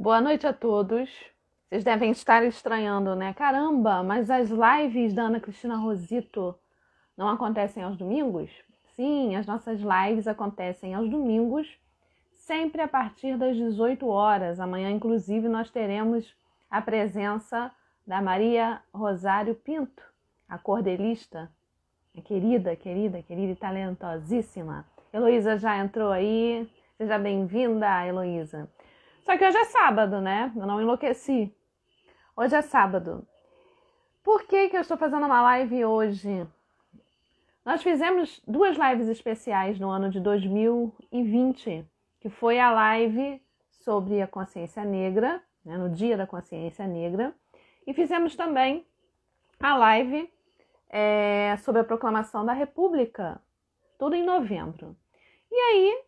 Boa noite a todos. Vocês devem estar estranhando, né? Caramba, mas as lives da Ana Cristina Rosito não acontecem aos domingos? Sim, as nossas lives acontecem aos domingos, sempre a partir das 18 horas. Amanhã, inclusive, nós teremos a presença da Maria Rosário Pinto, a cordelista, a querida, querida, querida e talentosíssima. Heloísa já entrou aí. Seja bem-vinda, Heloísa. Só que hoje é sábado, né? Eu não enlouqueci. Hoje é sábado. Por que, que eu estou fazendo uma live hoje? Nós fizemos duas lives especiais no ano de 2020, que foi a live sobre a consciência negra, né, no Dia da Consciência Negra, e fizemos também a live é, sobre a proclamação da República, tudo em novembro. E aí,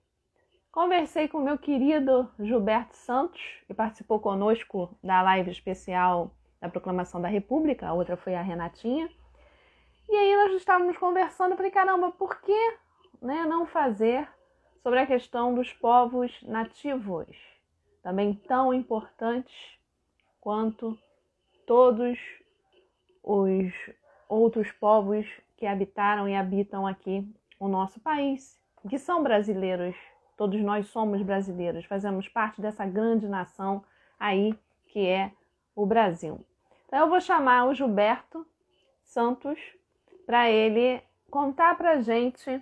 Conversei com o meu querido Gilberto Santos, que participou conosco da live especial da Proclamação da República, a outra foi a Renatinha. E aí nós estávamos conversando, falei, caramba, por que né, não fazer sobre a questão dos povos nativos, também tão importantes quanto todos os outros povos que habitaram e habitam aqui o nosso país, que são brasileiros Todos nós somos brasileiros, fazemos parte dessa grande nação aí que é o Brasil. Então eu vou chamar o Gilberto Santos para ele contar para gente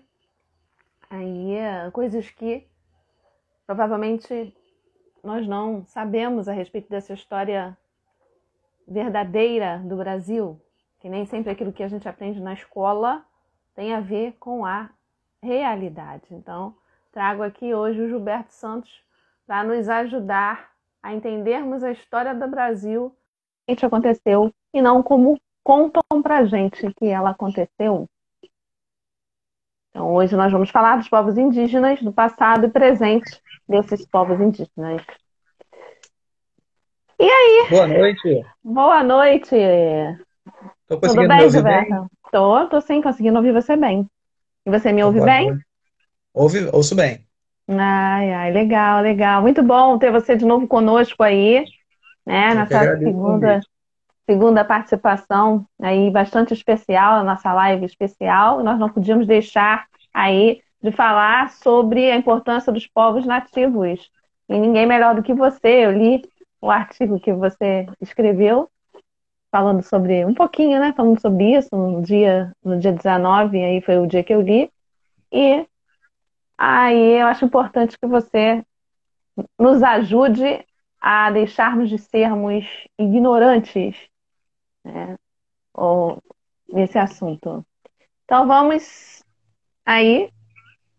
aí eh, coisas que provavelmente nós não sabemos a respeito dessa história verdadeira do Brasil, que nem sempre aquilo que a gente aprende na escola tem a ver com a realidade. Então, Trago aqui hoje o Gilberto Santos para nos ajudar a entendermos a história do Brasil, o que aconteceu e não como contam para gente que ela aconteceu. Então, hoje nós vamos falar dos povos indígenas, do passado e presente desses povos indígenas. E aí? Boa noite. Boa noite. Tô conseguindo Tudo bem, Gilberto? Tô, tô sim, conseguindo ouvir você bem. E você me ouve Boa bem? Noite. Ouve, ouço bem. Ai, ai, legal, legal. Muito bom ter você de novo conosco aí, né? Nessa segunda, segunda participação aí bastante especial, a nossa live especial. Nós não podíamos deixar aí de falar sobre a importância dos povos nativos. E ninguém melhor do que você. Eu li o artigo que você escreveu falando sobre um pouquinho, né? Falando sobre isso no dia no dia 19, aí foi o dia que eu li. E Aí eu acho importante que você nos ajude a deixarmos de sermos ignorantes né, ou, nesse assunto. Então vamos aí,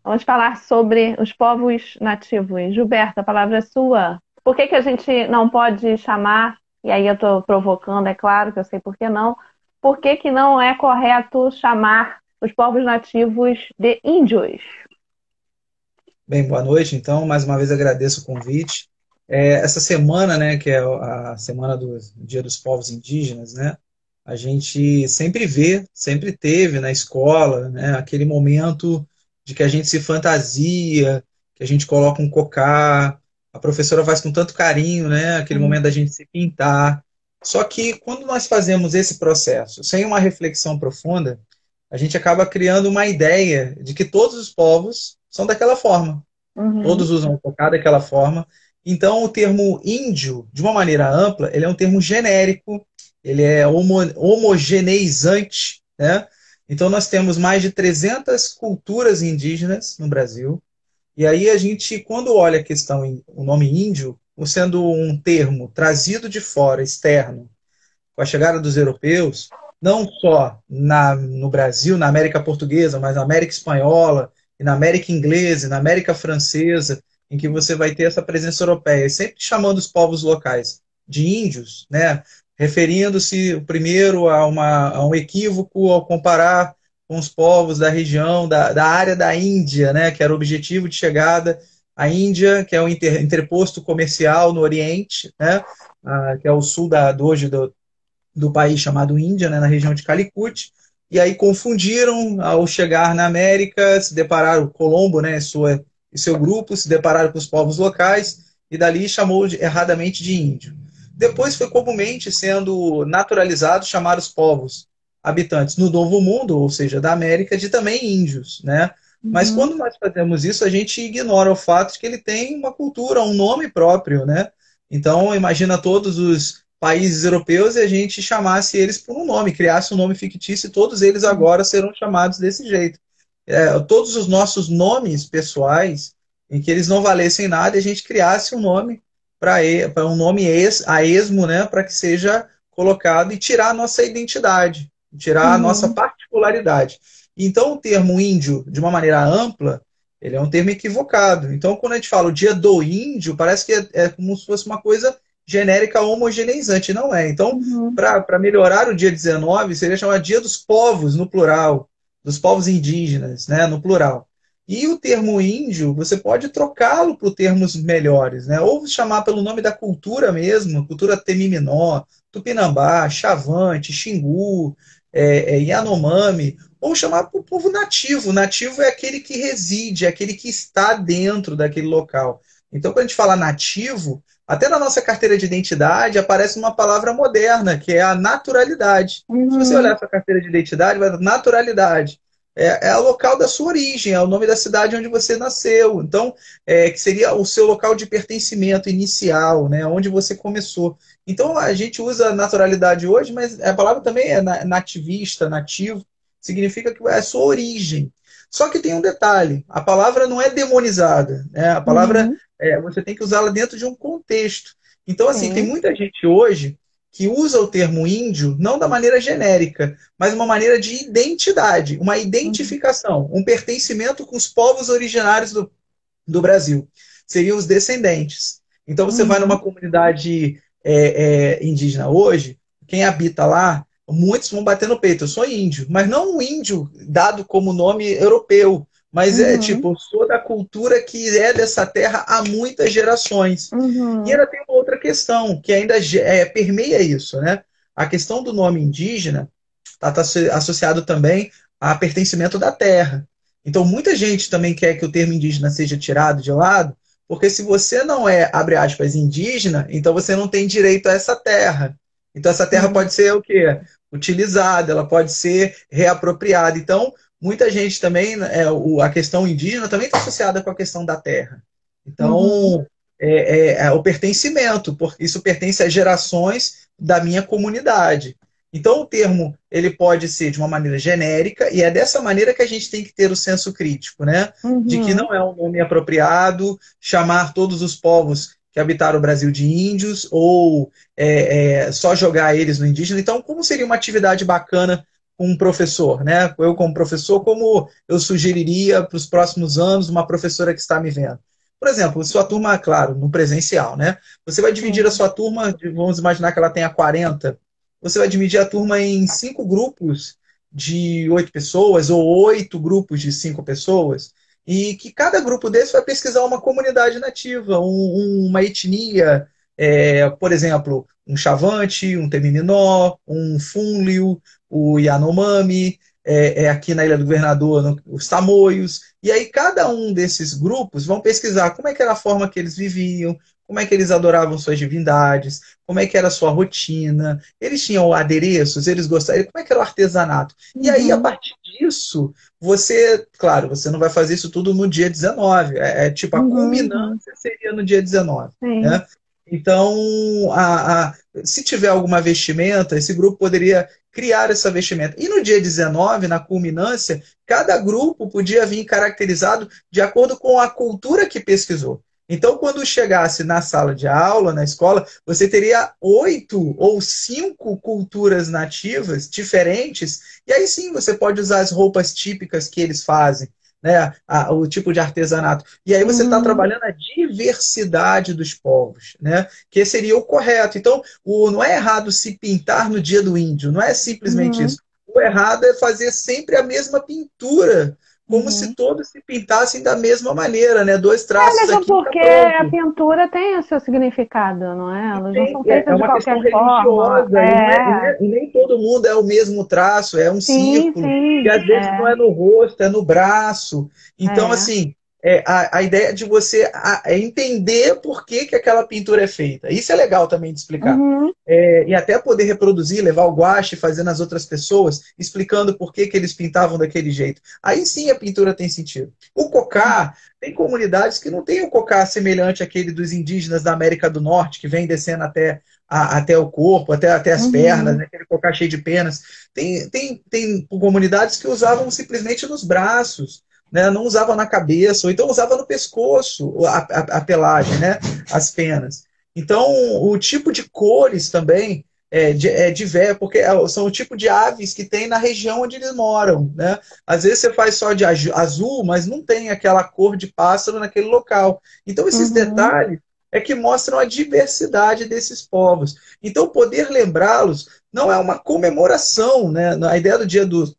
vamos falar sobre os povos nativos. Gilberto, a palavra é sua. Por que, que a gente não pode chamar, e aí eu estou provocando, é claro que eu sei por que não, por que, que não é correto chamar os povos nativos de índios? Bem, boa noite. Então, mais uma vez agradeço o convite. É, essa semana, né, que é a semana do Dia dos Povos Indígenas, né, a gente sempre vê, sempre teve na escola, né, aquele momento de que a gente se fantasia, que a gente coloca um cocá, a professora faz com tanto carinho, né, aquele uhum. momento da gente se pintar. Só que quando nós fazemos esse processo sem uma reflexão profunda, a gente acaba criando uma ideia de que todos os povos são daquela forma. Uhum. Todos usam o daquela forma. Então, o termo índio, de uma maneira ampla, ele é um termo genérico, ele é homo, homogeneizante, né? Então, nós temos mais de 300 culturas indígenas no Brasil. E aí, a gente, quando olha a questão, o nome índio, sendo um termo trazido de fora, externo, com a chegada dos europeus, não só na, no Brasil, na América Portuguesa, mas na América Espanhola, e na América Inglesa, e na América Francesa, em que você vai ter essa presença europeia, sempre chamando os povos locais de índios, né? referindo-se primeiro a, uma, a um equívoco ao comparar com os povos da região, da, da área da Índia, né? que era o objetivo de chegada à Índia, que é o inter, interposto comercial no Oriente, né? Ah, que é o sul da, do, hoje do, do país chamado Índia, né? na região de Calicut, e aí confundiram ao chegar na América, se depararam, Colombo né, sua, e seu grupo, se depararam com os povos locais, e dali chamou erradamente de índio. Depois foi comumente sendo naturalizado chamar os povos habitantes no Novo Mundo, ou seja, da América, de também índios, né? Mas uhum. quando nós fazemos isso, a gente ignora o fato de que ele tem uma cultura, um nome próprio, né? Então, imagina todos os países europeus e a gente chamasse eles por um nome, criasse um nome fictício e todos eles agora serão chamados desse jeito. É, todos os nossos nomes pessoais, em que eles não valessem nada, a gente criasse um nome para um nome ex, a esmo, né, para que seja colocado e tirar a nossa identidade, tirar uhum. a nossa particularidade. Então, o termo índio, de uma maneira ampla, ele é um termo equivocado. Então, quando a gente fala o dia do índio, parece que é, é como se fosse uma coisa genérica homogeneizante. Não é. Então, uhum. para melhorar o dia 19, seria chamar dia dos povos, no plural, dos povos indígenas, né, no plural. E o termo índio, você pode trocá-lo por termos melhores, né? Ou chamar pelo nome da cultura mesmo, cultura Temiminó, Tupinambá, Chavante, Xingu, é, é, Yanomami, ou chamar para o povo nativo. Nativo é aquele que reside, é aquele que está dentro daquele local. Então, quando a gente fala nativo, até na nossa carteira de identidade aparece uma palavra moderna, que é a naturalidade. Uhum. Se você olhar sua carteira de identidade, vai naturalidade é, é o local da sua origem, é o nome da cidade onde você nasceu. Então, é, que seria o seu local de pertencimento inicial, né, onde você começou. Então, a gente usa naturalidade hoje, mas a palavra também é nativista, nativo, significa que é a sua origem. Só que tem um detalhe: a palavra não é demonizada. Né? A palavra uhum. é, você tem que usá-la dentro de um contexto. Então, assim, uhum. tem muita gente hoje que usa o termo índio não da maneira genérica, mas uma maneira de identidade, uma identificação, um pertencimento com os povos originários do, do Brasil. Seriam os descendentes. Então você uhum. vai numa comunidade é, é, indígena hoje, quem habita lá, muitos vão bater no peito, eu sou índio, mas não um índio dado como nome europeu, mas é, uhum. é tipo, sou da cultura que é dessa terra há muitas gerações. Uhum. E ainda tem uma outra questão que ainda é, permeia isso, né? A questão do nome indígena está tá associado também a pertencimento da terra. Então, muita gente também quer que o termo indígena seja tirado de lado, porque se você não é, abre aspas, indígena, então você não tem direito a essa terra. Então, essa terra uhum. pode ser o quê? Utilizada, ela pode ser reapropriada. Então, muita gente também, é, o, a questão indígena também está associada com a questão da terra. Então, uhum. é, é, é, o pertencimento, porque isso pertence às gerações da minha comunidade. Então, o termo ele pode ser de uma maneira genérica, e é dessa maneira que a gente tem que ter o senso crítico, né? Uhum. De que não é um nome apropriado chamar todos os povos que habitaram o Brasil de índios, ou é, é, só jogar eles no indígena. Então, como seria uma atividade bacana um professor, né? Eu como professor, como eu sugeriria para os próximos anos uma professora que está me vendo? Por exemplo, sua turma, claro, no presencial, né? Você vai dividir a sua turma, vamos imaginar que ela tenha 40, você vai dividir a turma em cinco grupos de oito pessoas ou oito grupos de cinco pessoas e que cada grupo desse vai pesquisar uma comunidade nativa, um, uma etnia, é, por exemplo, um Chavante, um Temiminó, um Funlio, o Yanomami, é, é, aqui na Ilha do Governador, no, os Tamoios. E aí cada um desses grupos vão pesquisar como é que era a forma que eles viviam, como é que eles adoravam suas divindades, como é que era a sua rotina. Eles tinham adereços, eles gostavam, como é que era o artesanato. E aí, a uhum. partir disso, você, claro, você não vai fazer isso tudo no dia 19. É, é tipo, a uhum. culminância seria no dia 19. Né? Então, a, a, se tiver alguma vestimenta, esse grupo poderia criar essa vestimenta. E no dia 19, na culminância, cada grupo podia vir caracterizado de acordo com a cultura que pesquisou. Então, quando chegasse na sala de aula, na escola, você teria oito ou cinco culturas nativas diferentes, e aí sim você pode usar as roupas típicas que eles fazem né, a, o tipo de artesanato. E aí você está uhum. trabalhando a diversidade dos povos, né, que seria o correto. Então, o, não é errado se pintar no dia do índio, não é simplesmente uhum. isso. O errado é fazer sempre a mesma pintura como uhum. se todos se pintassem da mesma maneira, né? Dois traços é, mesmo aqui. porque a pintura tem o seu significado, não é? Elas não são feitas é, é uma de qualquer forma. É. é. E, nem todo mundo é o mesmo traço, é um sim, círculo. Sim, e às vezes é. não é no rosto, é no braço. Então, é. assim, é, a, a ideia de você a, é entender por que, que aquela pintura é feita. Isso é legal também de explicar. Uhum. É, e até poder reproduzir, levar o guache, fazer nas outras pessoas, explicando por que, que eles pintavam daquele jeito. Aí sim a pintura tem sentido. O cocá, tem comunidades que não têm o cocá semelhante àquele dos indígenas da América do Norte, que vem descendo até, a, até o corpo, até, até as uhum. pernas, né? aquele cocá cheio de penas. Tem, tem, tem comunidades que usavam simplesmente nos braços né, não usava na cabeça, ou então usava no pescoço a, a, a pelagem, né, as penas. Então, o tipo de cores também é, é diverso, porque é, são o tipo de aves que tem na região onde eles moram. Né? Às vezes você faz só de azul, mas não tem aquela cor de pássaro naquele local. Então, esses uhum. detalhes é que mostram a diversidade desses povos. Então, poder lembrá-los não é uma comemoração, né? A ideia do dia do,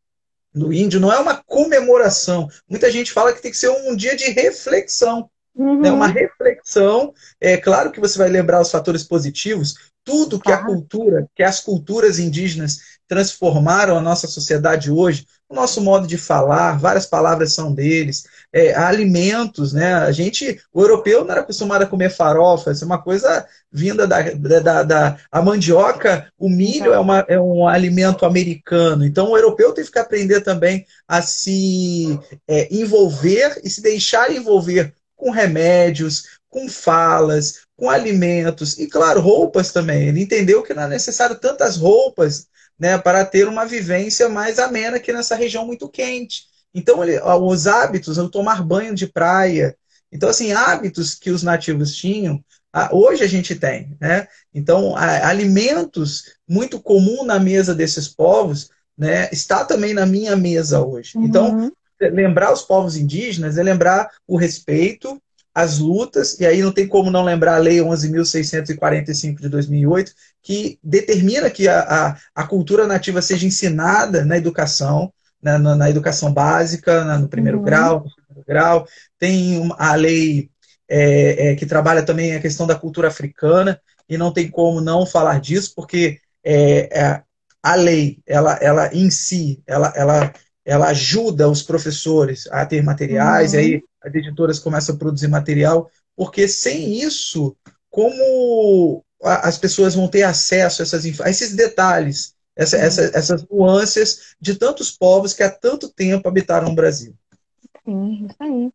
no índio não é uma comemoração. Muita gente fala que tem que ser um dia de reflexão. Uhum. Né? Uma reflexão. É claro que você vai lembrar os fatores positivos, tudo que a cultura, que as culturas indígenas transformaram a nossa sociedade hoje, o nosso modo de falar, várias palavras são deles, é, alimentos, né? A gente, o europeu não era acostumado a comer farofa, isso é uma coisa vinda da, da, da a mandioca, o milho é, uma, é um alimento americano, então o europeu tem que aprender também a se é, envolver e se deixar envolver com remédios, com falas, com alimentos e, claro, roupas também. Ele entendeu que não é necessário tantas roupas né, para ter uma vivência mais amena aqui nessa região muito quente. Então, ele, os hábitos, o tomar banho de praia. Então, assim, hábitos que os nativos tinham, hoje a gente tem. Né? Então, alimentos muito comum na mesa desses povos, né, está também na minha mesa hoje. Então, uhum. Então, lembrar os povos indígenas é lembrar o respeito, as lutas, e aí não tem como não lembrar a Lei 11.645 de 2008, que determina que a, a, a, cultura nativa seja ensinada na educação, na, na, na educação básica, na, no primeiro uhum. grau, no segundo grau. Tem a lei é, é, que trabalha também a questão da cultura africana, e não tem como não falar disso, porque é, é a lei, ela, ela em si, ela, ela, ela ajuda os professores a ter materiais, uhum. e aí as editoras começam a produzir material, porque sem isso, como as pessoas vão ter acesso a, essas, a esses detalhes, essa, essa, essas nuances de tantos povos que há tanto tempo habitaram o Brasil. Sim, isso aí.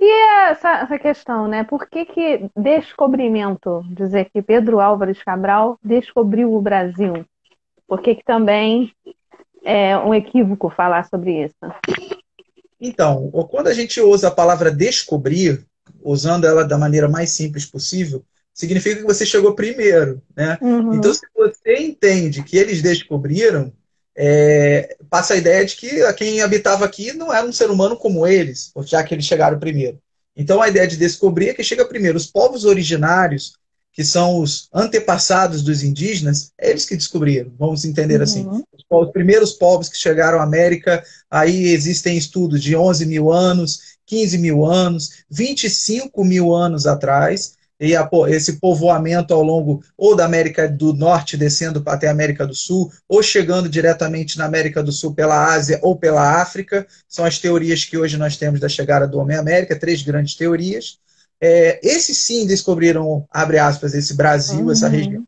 E essa, essa questão, né? Por que, que descobrimento, dizer que Pedro Álvares Cabral descobriu o Brasil? Por que, que também é um equívoco falar sobre isso? Então, quando a gente usa a palavra descobrir, usando ela da maneira mais simples possível, significa que você chegou primeiro. Né? Uhum. Então, se você entende que eles descobriram, é, passa a ideia de que quem habitava aqui não era um ser humano como eles, já que eles chegaram primeiro. Então, a ideia de descobrir é que chega primeiro. Os povos originários, que são os antepassados dos indígenas, é eles que descobriram, vamos entender assim. uhum. assim. Os, os, primeiros povos que chegaram à América, aí existem estudos de 11 mil anos, 15 mil anos, 25 mil anos atrás, e a, esse povoamento ao longo ou da América do Norte descendo até a América do Sul, ou chegando diretamente na América do Sul pela Ásia ou pela África, são as teorias que hoje nós temos da chegada do Homem-América, três grandes teorias. É, esses sim descobriram, abre aspas, esse Brasil, uhum. essa região.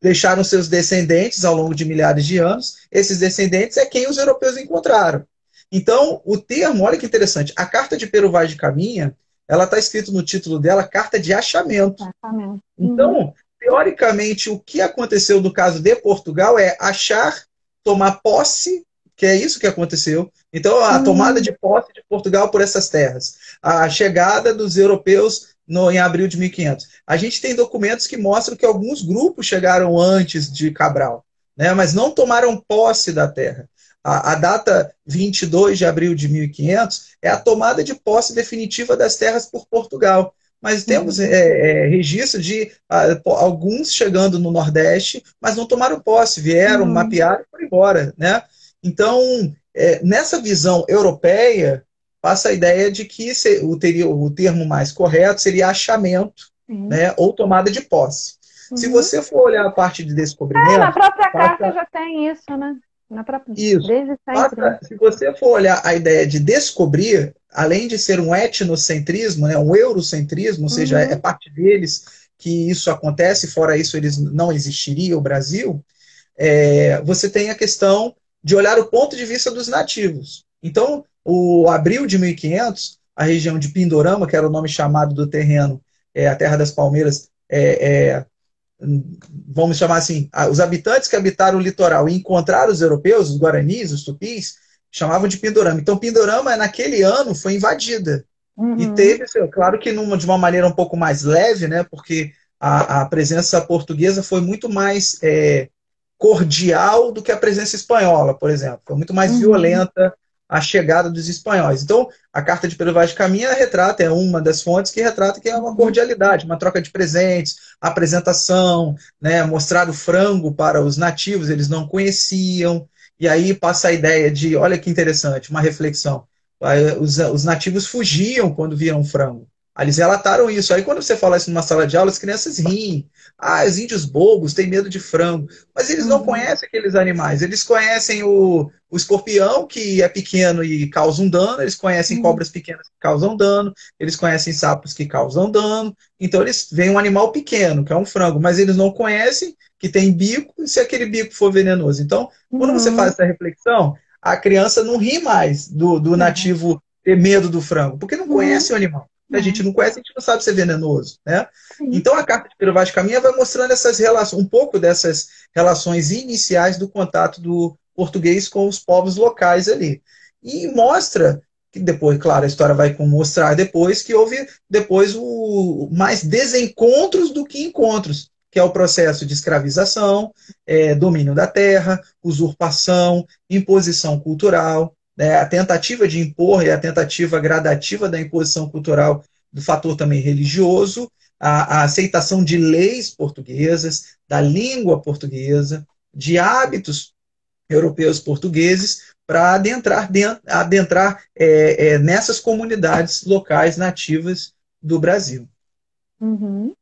Deixaram seus descendentes ao longo de milhares de anos. Esses descendentes é quem os europeus encontraram. Então, o termo, olha que interessante, a carta de Peru Vaz de Caminha, ela está escrito no título dela, carta de achamento. Então, uhum. teoricamente, o que aconteceu no caso de Portugal é achar, tomar posse que é isso que aconteceu. Então, a uhum. tomada de posse de Portugal por essas terras, a chegada dos europeus no, em abril de 1500. A gente tem documentos que mostram que alguns grupos chegaram antes de Cabral, né, mas não tomaram posse da terra. A, a, data 22 de abril de 1500 é a tomada de posse definitiva das terras por Portugal. Mas temos uhum. é, é, registro de a, alguns chegando no Nordeste, mas não tomaram posse, vieram, uhum. mapearam e foram embora. Né? Então, é, nessa visão europeia, passa a ideia de que se, o, teria, o termo mais correto seria achamento uhum. né, ou tomada de posse. Uhum. Se você for olhar a parte de descobrimento. É, na própria passa... carta já tem isso, né? Isso. Desde. Né? se você for olhar a ideia de descobrir, além de ser um etnocentrismo, né, um eurocentrismo, ou seja, uhum. é parte deles que isso acontece, fora isso eles não existiria o Brasil, é, você tem a questão de olhar o ponto de vista dos nativos. Então, o abril de 1500, a região de Pindorama, que era o nome chamado do terreno, é, a Terra das Palmeiras, é, é, vamos chamar assim, os habitantes que habitaram o litoral e encontraram os europeus, os guaranis, os tupis, chamavam de Pindorama. Então, Pindorama, naquele ano, foi invadida. Uhum. E teve, claro que numa, de uma maneira um pouco mais leve, né, porque a, a presença portuguesa foi muito mais é, cordial do que a presença espanhola, por exemplo. Foi muito mais uhum. violenta a chegada dos espanhóis. Então, a Carta de Pedro Vaz de Caminha retrata, é uma das fontes que retrata que é uma cordialidade, uma troca de presentes, apresentação, né, mostrar o frango para os nativos, eles não conheciam, e aí passa a ideia de, olha que interessante, uma reflexão, os, os nativos fugiam quando viam frango. Eles relataram isso. Aí, quando você fala isso numa sala de aula, as crianças riem. Ah, os índios bobos têm medo de frango. Mas eles não uhum. conhecem aqueles animais. Eles conhecem o, o escorpião, que é pequeno e causa um dano. Eles conhecem uhum. cobras pequenas que causam dano. Eles conhecem sapos que causam dano. Então, eles veem um animal pequeno, que é um frango. Mas eles não conhecem que tem bico e se aquele bico for venenoso. Então, quando uhum. você faz essa reflexão, a criança não ri mais do, do uhum. nativo ter medo do frango, porque não conhece o animal. A gente não conhece, a gente não sabe se é venenoso, né? Então a carta de Pedro Vaz de Caminha vai mostrando essas relações, um pouco dessas relações iniciais do contato do português com os povos locais ali. E mostra que depois, claro, a história vai mostrar depois que houve depois o mais desencontros do que encontros, que é o processo de escravização, é, domínio da terra, usurpação, imposição cultural, né, a tentativa de impor e a tentativa gradativa da imposição cultural do fator também religioso, a, a aceitação de leis portuguesas, da língua portuguesa, de hábitos europeus portugueses, para adentrar, adentrar é, é, nessas comunidades locais nativas do Brasil. Uhum.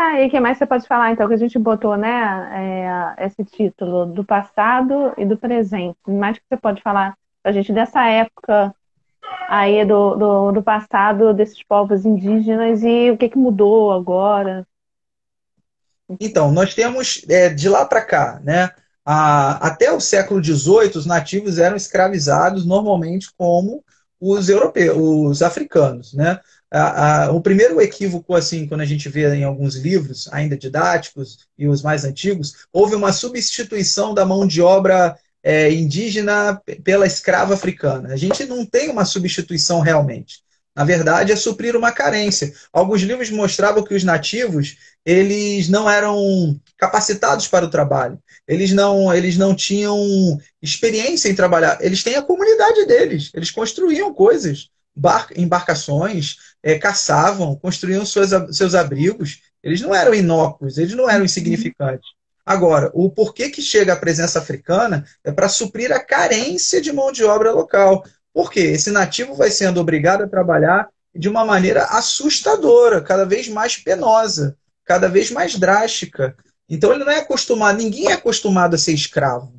Ah, e o que mais você pode falar, então, que a gente botou, né, é, esse título do passado e do presente. Mais que você pode falar a gente dessa época aí do, do, do, passado desses povos indígenas e o que, que mudou agora? Então, nós temos é, de lá para cá, né? A, até o século XVIII, os nativos eram escravizados normalmente como os europeus, os africanos, né? A, a, o primeiro equívoco, assim, quando a gente vê em alguns livros, ainda didáticos e os mais antigos, houve uma substituição da mão de obra é, indígena pela escrava africana. A gente não tem uma substituição realmente. Na verdade, é suprir uma carência. Alguns livros mostravam que os nativos eles não eram capacitados para o trabalho. Eles não, eles não tinham experiência em trabalhar. Eles têm a comunidade deles. Eles construíam coisas, embarcações, é, caçavam, construíam seus, seus abrigos. Eles não eram inócuos, eles não eram insignificantes. Agora, o porquê que chega a presença africana é para suprir a carência de mão de obra local. Por quê? Esse nativo vai sendo obrigado a trabalhar de uma maneira assustadora, cada vez mais penosa, cada vez mais drástica. Então ele não é acostumado, ninguém é acostumado a ser escravo.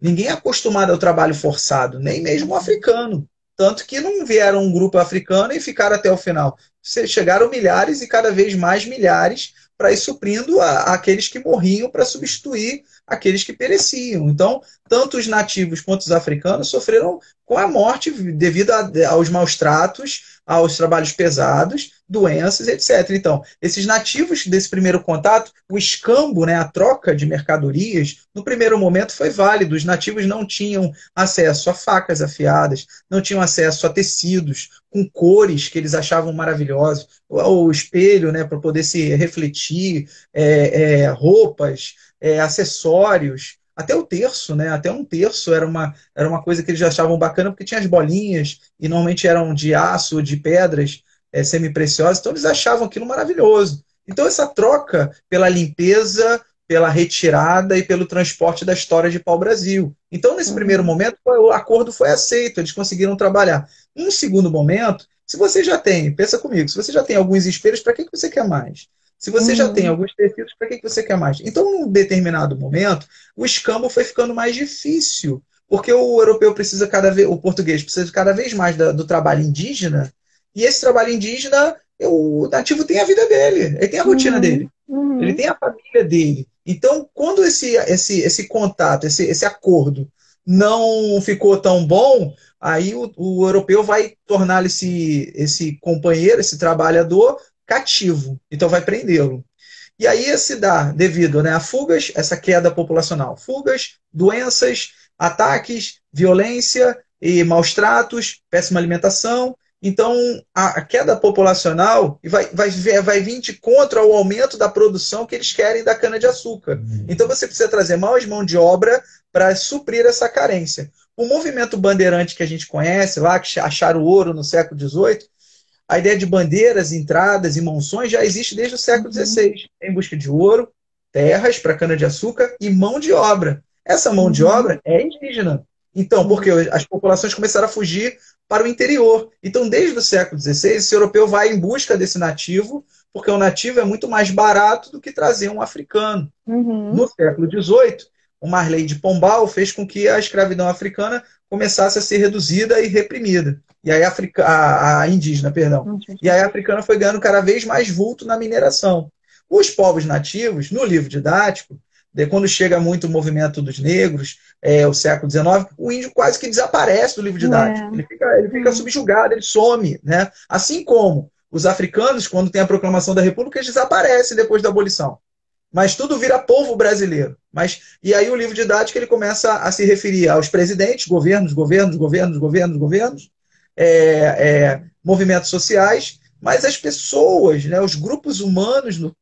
Ninguém é acostumado ao trabalho forçado, nem mesmo o africano. Tanto que não vieram um grupo africano e ficaram até o final. Chegaram milhares e cada vez mais milhares para ir suprindo a, aqueles que morriam para substituir aqueles que pereciam. Então, tanto os nativos quanto os africanos sofreram com a morte devido a, aos maus tratos, aos trabalhos pesados, doenças, etc. Então, esses nativos desse primeiro contato, o escambo, né, a troca de mercadorias, no primeiro momento foi válido. Os nativos não tinham acesso a facas afiadas, não tinham acesso a tecidos com cores que eles achavam maravilhosos, o espelho, né, para poder se refletir, é, é, roupas, é, acessórios, até o terço, né? Até um terço era uma, era uma coisa que eles achavam bacana porque tinha as bolinhas e normalmente eram de aço ou de pedras é, semi-preciosas, então eles achavam aquilo maravilhoso. Então essa troca pela limpeza, pela retirada e pelo transporte da história de pau-brasil. Então nesse uhum. primeiro momento o acordo foi aceito, eles conseguiram trabalhar. Num segundo momento, se você já tem, pensa comigo, se você já tem alguns espelhos, para que, que você quer mais? Se você uhum. já tem alguns tecidos, para que você quer mais? Então, num determinado momento, o escambo foi ficando mais difícil, porque o europeu precisa cada vez, o português precisa cada vez mais da, do trabalho indígena, e esse trabalho indígena, o nativo tem a vida dele, ele tem a rotina uhum. dele, uhum. ele tem a família dele. Então, quando esse, esse, esse contato, esse, esse acordo não ficou tão bom, aí o, o europeu vai tornar esse, esse companheiro, esse trabalhador, cativo. Então vai prendê-lo. E aí se dá devido né, a fugas, essa queda populacional. Fugas, doenças, ataques, violência e maus tratos, péssima alimentação. Então, a, queda populacional vai, vai, vai vir de contra o aumento da produção que eles querem da cana-de-açúcar. Uhum. Então, você precisa trazer mais mão de obra para suprir essa carência. O movimento bandeirante que a gente conhece, lá que acharam o ouro no século XVIII, a ideia de bandeiras, entradas e monções já existe desde o século XVI, uhum. em busca de ouro, terras para cana-de-açúcar e mão de obra. Essa mão de uhum. obra é indígena. Então, porque as populações começaram a fugir para o interior. Então, desde o século XVI, esse europeu vai em busca desse nativo, porque o nativo é muito mais barato do que trazer um africano. Uhum. No século XVIII, uma lei de Pombal fez com que a escravidão africana começasse a ser reduzida e reprimida. E aí a, a, a indígena, perdão. E aí a africana foi ganhando cada vez mais vulto na mineração. Os povos nativos, no livro didático, de quando chega muito o movimento dos negros, é, o século XIX, o índio quase que desaparece do livro didático. É. Ele fica, ele fica subjugado, ele some. Né? Assim como os africanos, quando tem a proclamação da República, eles desaparecem depois da abolição. Mas tudo vira povo brasileiro. Mas E aí o livro didático ele começa a se referir aos presidentes, governos, governos, governos, governos, governos, é, é, movimentos sociais, mas as pessoas, né, os grupos humanos no,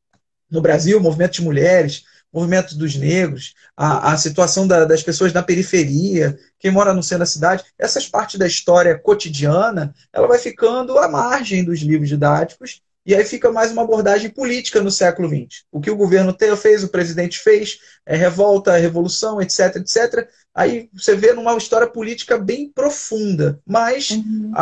no Brasil, movimento de mulheres, movimento dos negros, a, a situação da, das pessoas na periferia, quem mora no centro da cidade, essas partes da história cotidiana, ela vai ficando à margem dos livros didáticos, e aí fica mais uma abordagem política no século XX. O que o governo fez, o presidente fez, é revolta, revolução, etc, etc. Aí você vê numa história política bem profunda, mas uhum.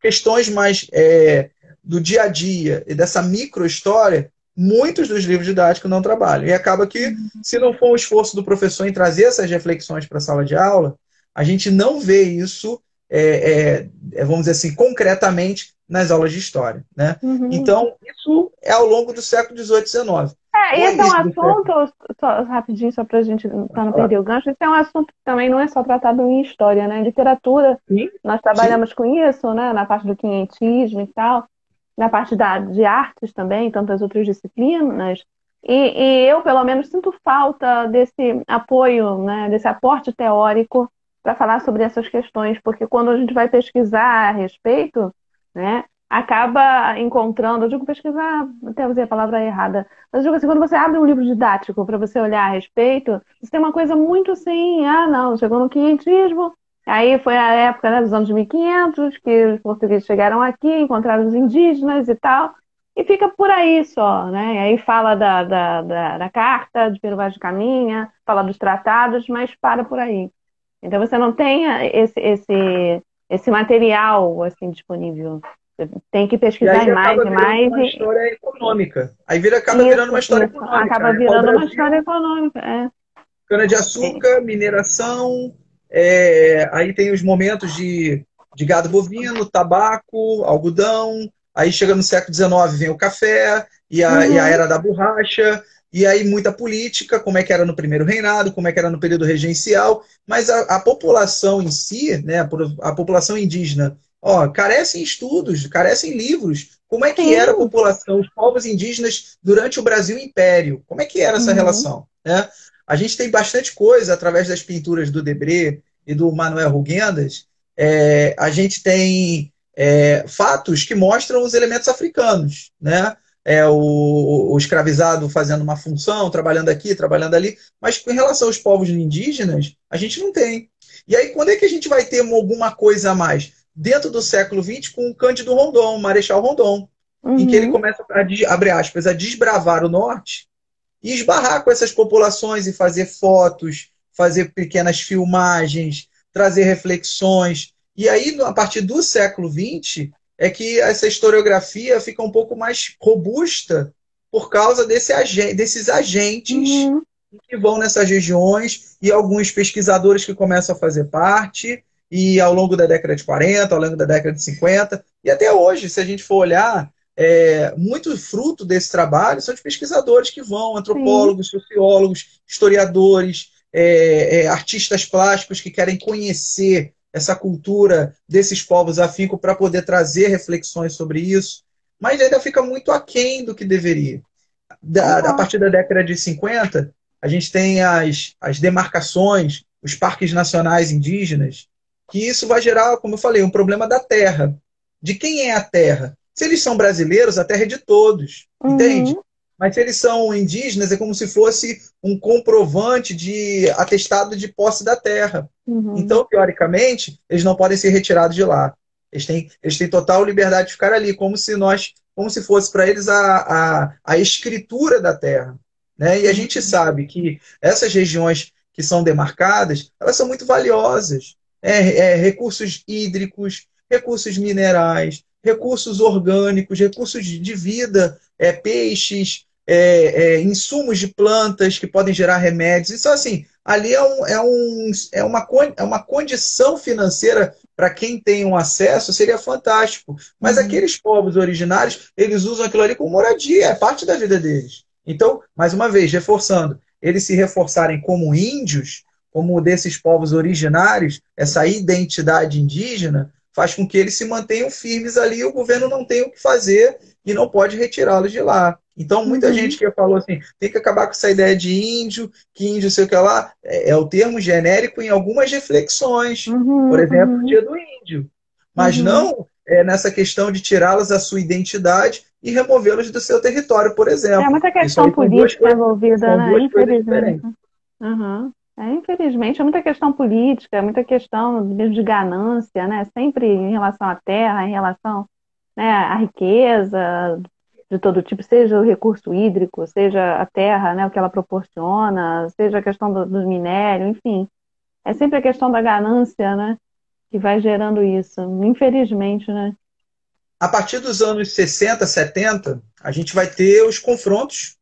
questões mais é, do dia a dia e dessa micro-história muitos dos livros didáticos não trabalham. E acaba que, uhum. se não for o esforço do professor em trazer essas reflexões para a sala de aula, a gente não vê isso, é, é, é, vamos dizer assim, concretamente nas aulas de história. Né? Uhum. Então, isso é ao longo do século XVIII XIX. É, esse é um assunto, só, rapidinho, só para a gente para não perder o gancho, esse é um assunto que também não é só tratado em história, né? Literatura, sim, nós trabalhamos sim. com isso, né? Na parte do quinhentismo e tal na parte da, de artes também, tantas outras disciplinas. E, e, eu, pelo menos, sinto falta desse apoio, né, desse aporte teórico para falar sobre essas questões, porque quando a gente vai pesquisar a respeito, né, acaba encontrando, eu digo pesquisar, até usei a palavra errada, mas eu digo assim, quando você abre um livro didático para você olhar a respeito, você tem uma coisa muito assim, ah, não, chegou no quinhentismo, Aí foi a época né, dos anos 1500 que os portugueses chegaram aqui, encontraram os indígenas e tal, e fica por aí só, né? E aí fala da, da, da, da carta de Pedro Vaz de Caminha, fala dos tratados, mas para por aí. Então você não tem esse, esse, esse material assim disponível. Você tem que pesquisar mais e mais. Uma história econômica. Aí vira, acaba isso, virando uma história isso. econômica. Acaba né? virando uma história econômica. É. Cana de açúcar, é. mineração, é, aí tem os momentos de, de gado bovino, tabaco, algodão. Aí chega no século XIX, vem o café e a, uhum. e a uhum. era da borracha. E aí muita política, como é que era no primeiro reinado, como é que era no período regencial. Mas a, a população em si, né, a, a população indígena, ó, carece em estudos, carece em livros. Como é que era a população, os povos indígenas durante o Brasil Império? Como é que era essa uhum. relação? Né? A gente tem bastante coisa através das pinturas do Debré e do Manuel Rugendas. É, a gente tem é, fatos que mostram os elementos africanos, né? É, o, o, escravizado fazendo uma função, trabalhando aqui, trabalhando ali, mas em relação aos povos indígenas, a gente não tem. E aí, quando é que a gente vai ter alguma coisa a mais? Dentro do século XX, com o Cândido Rondon, Marechal Rondon, uhum. em que ele uhum. começa a, abre aspas, a desbravar o norte e esbarrar com essas populações e fazer fotos, fazer pequenas filmagens, trazer reflexões. E aí, a partir do século XX, é que essa historiografia fica um pouco mais robusta, por causa desse, desses agentes uhum. que vão nessas regiões e alguns pesquisadores que começam a fazer parte, e ao longo da década de 40, ao longo da década de 50, e até hoje, se a gente for olhar, é, muito fruto desse trabalho são de pesquisadores que vão, antropólogos, Sim. sociólogos, historiadores, é, é, artistas plásticos que querem conhecer essa cultura desses povos afinco para poder trazer reflexões sobre isso, mas ainda fica muito aquém do que deveria. Da, a partir da década de 50, a gente tem as, as demarcações, os parques nacionais indígenas, que isso vai gerar, como eu falei, um problema da terra. De quem é a terra? Se eles são brasileiros, a terra é de todos, uhum. entende? Mas se eles são indígenas, é como se fosse um comprovante de atestado de posse da terra. Uhum. Então, teoricamente, eles não podem ser retirados de lá. Eles têm, eles têm total liberdade de ficar ali, como se nós, como se fosse para eles a, a, a escritura da terra. Né? E a gente sabe que essas regiões que são demarcadas, elas são muito valiosas. É, é, recursos hídricos, recursos minerais, recursos orgânicos, recursos de vida, é, peixes, é, é, insumos de plantas que podem gerar remédios. Então, assim, ali é, um, é, um, é, uma, é uma condição financeira para quem tem um acesso, seria fantástico. Mas uhum. aqueles povos originários, eles usam aquilo ali como moradia, é parte da vida deles. Então, mais uma vez, reforçando, eles se reforçarem como índios, como desses povos originários, essa identidade indígena, faz com que eles se mantenham firmes ali e o governo não tem o que fazer e não pode retirá-los de lá. Então, muita uhum. gente que falou assim, tem que acabar com essa ideia de índio, que índio sei o que lá, é, é o termo genérico em algumas reflexões. Uhum, Por exemplo, uhum. o dia do índio. Mas uhum. não é, nessa questão de tirá-los da sua identidade e removê-los do seu território, por exemplo. É muita questão política envolvida, né? Infelizmente. Uhum. É, infelizmente, é muita questão política, é muita questão de ganância, né? Sempre em relação à terra, em relação né, à riqueza de todo tipo, seja o recurso hídrico, seja a terra, né, o que ela proporciona, seja a questão do, do minério, enfim. É sempre a questão da ganância, né? Que vai gerando isso, infelizmente, né? A partir dos anos 60, 70, a gente vai ter os confrontos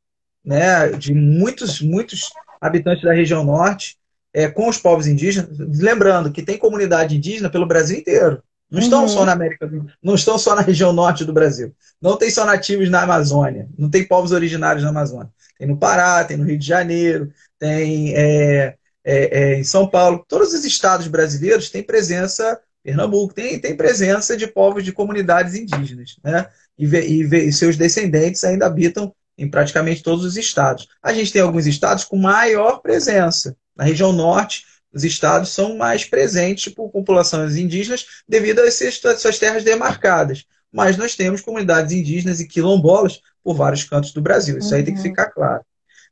né, de muitos, muitos habitantes da região norte, é, com os povos indígenas. Lembrando que tem comunidade indígena pelo Brasil inteiro. Não estão uhum. só na América não estão só na região norte do Brasil. Não tem só nativos na Amazônia. Não tem povos originários na Amazônia. Tem no Pará, tem no Rio de Janeiro, tem é, é, é, em São Paulo. Todos os estados brasileiros têm presença, Pernambuco tem, tem presença de povos de comunidades indígenas. Né? E, e, e seus descendentes ainda habitam em praticamente todos os estados. A gente tem alguns estados com maior presença. Na região norte, os estados são mais presentes por populações indígenas devido a essas, suas terras demarcadas. Mas nós temos comunidades indígenas e quilombolas por vários cantos do Brasil. Isso uhum. aí tem que uhum. ficar claro.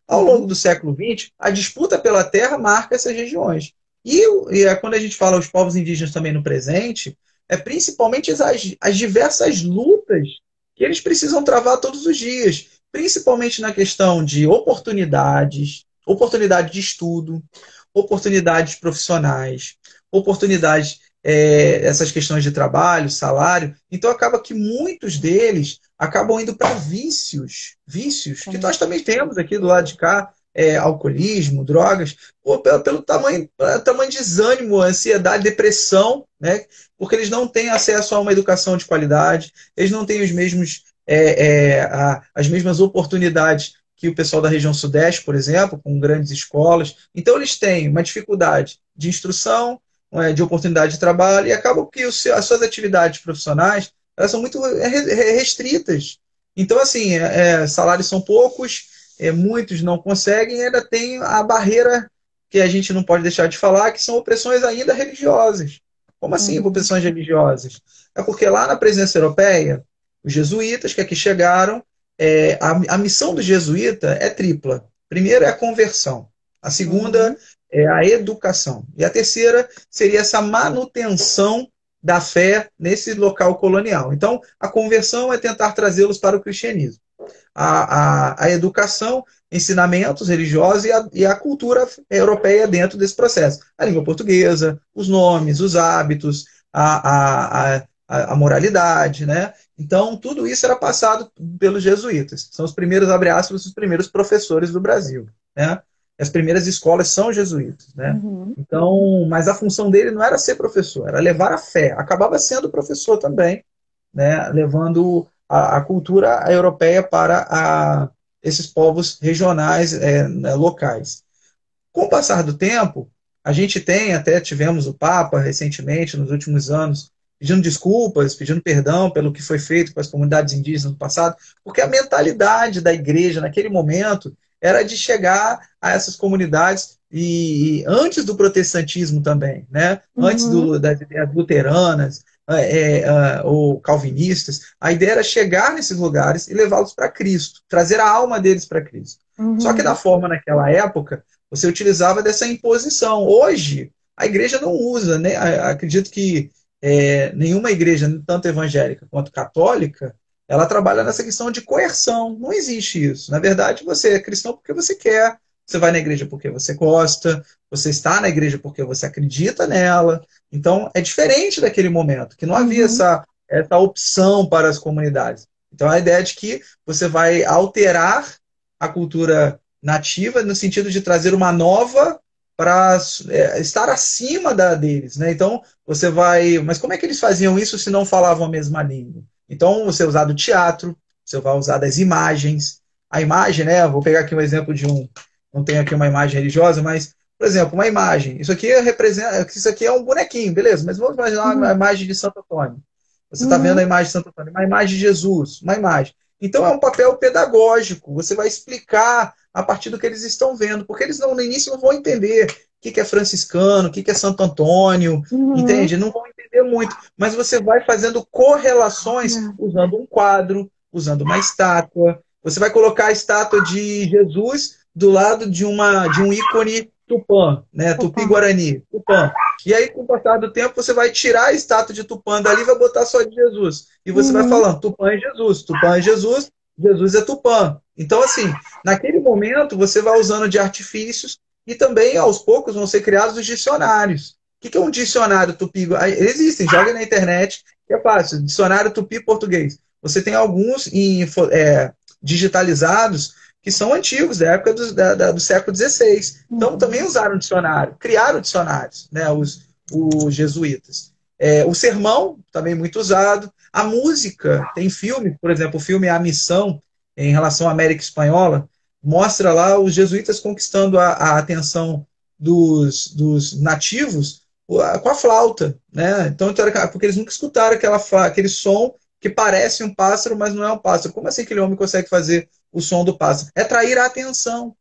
Ao longo do século XX, a disputa pela terra marca essas regiões. E, e é quando a gente fala os povos indígenas também no presente, é principalmente as, as diversas lutas que eles precisam travar todos os dias principalmente na questão de oportunidades, oportunidade de estudo, oportunidades profissionais, oportunidades, é, essas questões de trabalho, salário. Então acaba que muitos deles acabam indo para vícios, vícios que nós também temos aqui do lado de cá, é, alcoolismo, drogas, ou pelo, pelo tamanho, tamanho de desânimo, ansiedade, depressão, né? porque eles não têm acesso a uma educação de qualidade, eles não têm os mesmos é, é, a, as mesmas oportunidades que o pessoal da região sudeste, por exemplo, com grandes escolas. Então, eles têm uma dificuldade de instrução, é, de oportunidade de trabalho, e acabam que as suas atividades profissionais elas são muito restritas. Então, assim, é, é, salários são poucos, é, muitos não conseguem, e ainda tem a barreira que a gente não pode deixar de falar, que são opressões ainda religiosas. Como assim, uhum. opressões religiosas? É porque lá na presença europeia, os jesuítas que aqui chegaram, é, a, a, missão do jesuíta é tripla. Primeiro é a conversão. A segunda uhum. é a educação. E a terceira seria essa manutenção da fé nesse local colonial. Então, a conversão é tentar trazê-los para o cristianismo. A, a, a educação, ensinamentos religiosos e a, e a, cultura europeia dentro desse processo. A língua portuguesa, os nomes, os hábitos, a, a, a, moralidade, né? Então, tudo isso era passado pelos jesuítas. São os primeiros, abre aspas, os primeiros professores do Brasil. Né? As primeiras escolas são jesuítas. Né? Uhum. Então, mas a função dele não era ser professor, era levar a fé. Acabava sendo professor também, né? levando a, a cultura europeia para a, esses povos regionais, é, né, locais. Com o passar do tempo, a gente tem, até tivemos o Papa recentemente, nos últimos anos, pedindo desculpas, pedindo perdão pelo que foi feito com as comunidades indígenas no passado, porque a mentalidade da igreja naquele momento era de chegar a essas comunidades e, e antes do protestantismo também, né? Uhum. Antes do, das ideias luteranas é, é, ou calvinistas, a ideia era chegar nesses lugares e levá-los para Cristo, trazer a alma deles para Cristo. Uhum. Só que da forma naquela época, você utilizava dessa imposição. Hoje, a igreja não usa, né? Acredito que é, nenhuma igreja, tanto evangélica quanto católica, ela trabalha nessa questão de coerção. Não existe isso. Na verdade, você é cristão porque você quer, você vai na igreja porque você gosta, você está na igreja porque você acredita nela. Então, é diferente daquele momento, que não havia uhum. essa, essa opção para as comunidades. Então, a ideia é de que você vai alterar a cultura nativa no sentido de trazer uma nova para é, estar acima da deles, né? Então você vai, mas como é que eles faziam isso se não falavam a mesma língua? Então você usar do teatro, você vai usar das imagens, a imagem, né? Vou pegar aqui um exemplo de um, não tenho aqui uma imagem religiosa, mas por exemplo, uma imagem. Isso aqui representa, isso aqui é um bonequinho, beleza? Mas vamos imaginar uma uhum. imagem de Santo Antônio. Você está uhum. vendo a imagem de Santo Antônio, uma imagem de Jesus, uma imagem. Então é um papel pedagógico. Você vai explicar a partir do que eles estão vendo, porque eles não, no início não vão entender o que, que é franciscano, o que, que é Santo Antônio, uhum. entende? Não vão entender muito, mas você vai fazendo correlações uhum. usando um quadro, usando uma estátua. Você vai colocar a estátua de Jesus do lado de, uma, de um ícone Tupã, né? Tupi-Guarani, Tupã. E aí, com o passar do tempo, você vai tirar a estátua de Tupã dali e vai botar só de Jesus. E você uhum. vai falando, Tupã é Jesus, Tupã é Jesus, Jesus é Tupã. Então, assim, naquele momento, você vai usando de artifícios e também, aos poucos, vão ser criados os dicionários. O que é um dicionário tupi? Existem, joga na internet, que é fácil. Dicionário tupi português. Você tem alguns em, é, digitalizados que são antigos, da época do, da, da, do século XVI. Então, uhum. também usaram dicionário, criaram dicionários, né, os, os jesuítas. É, o sermão, também muito usado. A música, tem filme, por exemplo, o filme A Missão, em relação à América Espanhola, mostra lá os jesuítas conquistando a, a atenção dos, dos nativos com a flauta, né? Então, porque eles nunca escutaram aquela, aquele som que parece um pássaro, mas não é um pássaro. Como assim aquele homem consegue fazer o som do pássaro? É trair a atenção.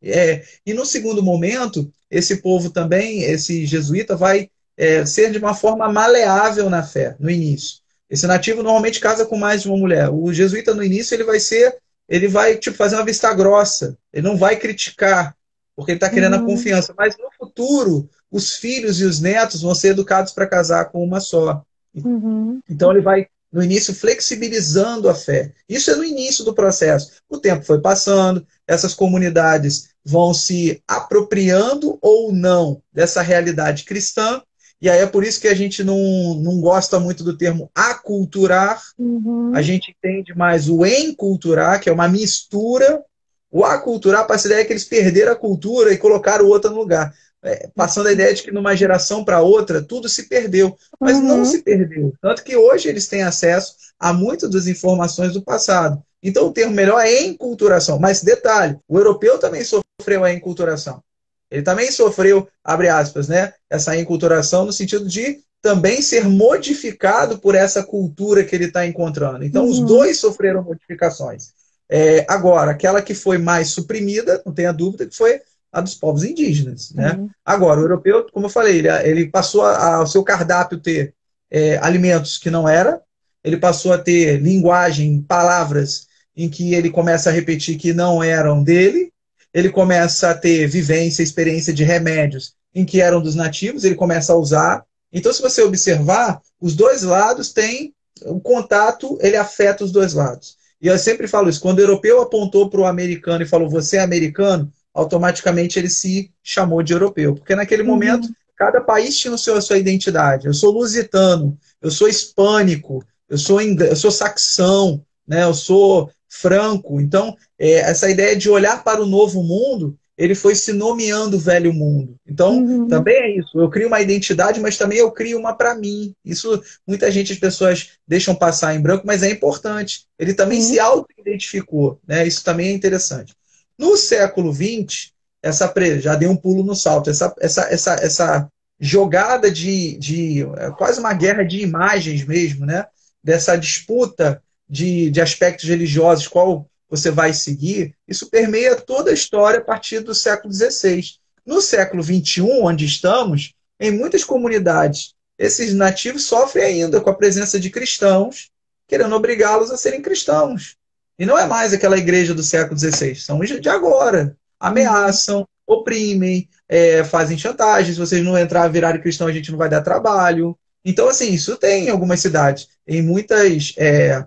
É, e no segundo momento, esse povo também, esse jesuíta, vai é, ser de uma forma maleável na fé, no início. Esse nativo normalmente casa com mais de uma mulher. O jesuíta, no início, ele vai ser, ele vai tipo, fazer uma vista grossa. Ele não vai criticar, porque ele está querendo uhum. a confiança. Mas no futuro, os filhos e os netos vão ser educados para casar com uma só. Uhum. Então ele vai, no início, flexibilizando a fé. Isso é no início do processo. O tempo foi passando, essas comunidades vão se apropriando ou não dessa realidade cristã e aí é por isso que a gente não, não gosta muito do termo aculturar. Uhum. A gente entende mais o enculturar, que é uma mistura. O aculturar passa a ideia que eles perderam a cultura e colocaram outra no lugar. É, passando a ideia de que numa geração para outra tudo se perdeu. Mas uhum. não se perdeu. Tanto que hoje eles têm acesso a muitas das informações do passado. Então o termo melhor é enculturação. Mas detalhe, o europeu também sofreu a enculturação. Ele também sofreu, abre aspas, né, essa enculturação no sentido de também ser modificado por essa cultura que ele está encontrando. Então, uhum. os dois sofreram modificações. É, agora, aquela que foi mais suprimida, não tenha dúvida, que foi a dos povos indígenas. Né? Uhum. Agora, o europeu, como eu falei, ele, ele passou ao seu cardápio ter é, alimentos que não era, ele passou a ter linguagem, palavras em que ele começa a repetir que não eram dele, ele começa a ter vivência, experiência de remédios em que eram dos nativos, ele começa a usar. Então, se você observar, os dois lados têm o contato, ele afeta os dois lados. E eu sempre falo isso, quando o europeu apontou para o americano e falou, você é americano, automaticamente ele se chamou de europeu. Porque naquele uhum. momento, cada país tinha o seu, a sua identidade. Eu sou lusitano, eu sou hispânico, eu sou, eu sou saxão, né? eu sou franco. Então, é, essa ideia de olhar para o novo mundo, ele foi se nomeando o velho mundo. Então, uhum. também é isso. Eu crio uma identidade, mas também eu crio uma para mim. Isso muita gente, as pessoas deixam passar em branco, mas é importante. Ele também uhum. se auto-identificou. Né? Isso também é interessante. No século XX, essa já dei um pulo no salto, essa, essa, essa, essa jogada de, de é quase uma guerra de imagens mesmo, né? dessa disputa de, de aspectos religiosos, qual você vai seguir, isso permeia toda a história a partir do século XVI. No século XXI, onde estamos, em muitas comunidades, esses nativos sofrem ainda com a presença de cristãos, querendo obrigá-los a serem cristãos. E não é mais aquela igreja do século XVI, são de agora. Ameaçam, oprimem, é, fazem chantagens. Se vocês não entrar virarem cristão, a gente não vai dar trabalho. Então, assim, isso tem em algumas cidades. Em muitas, é,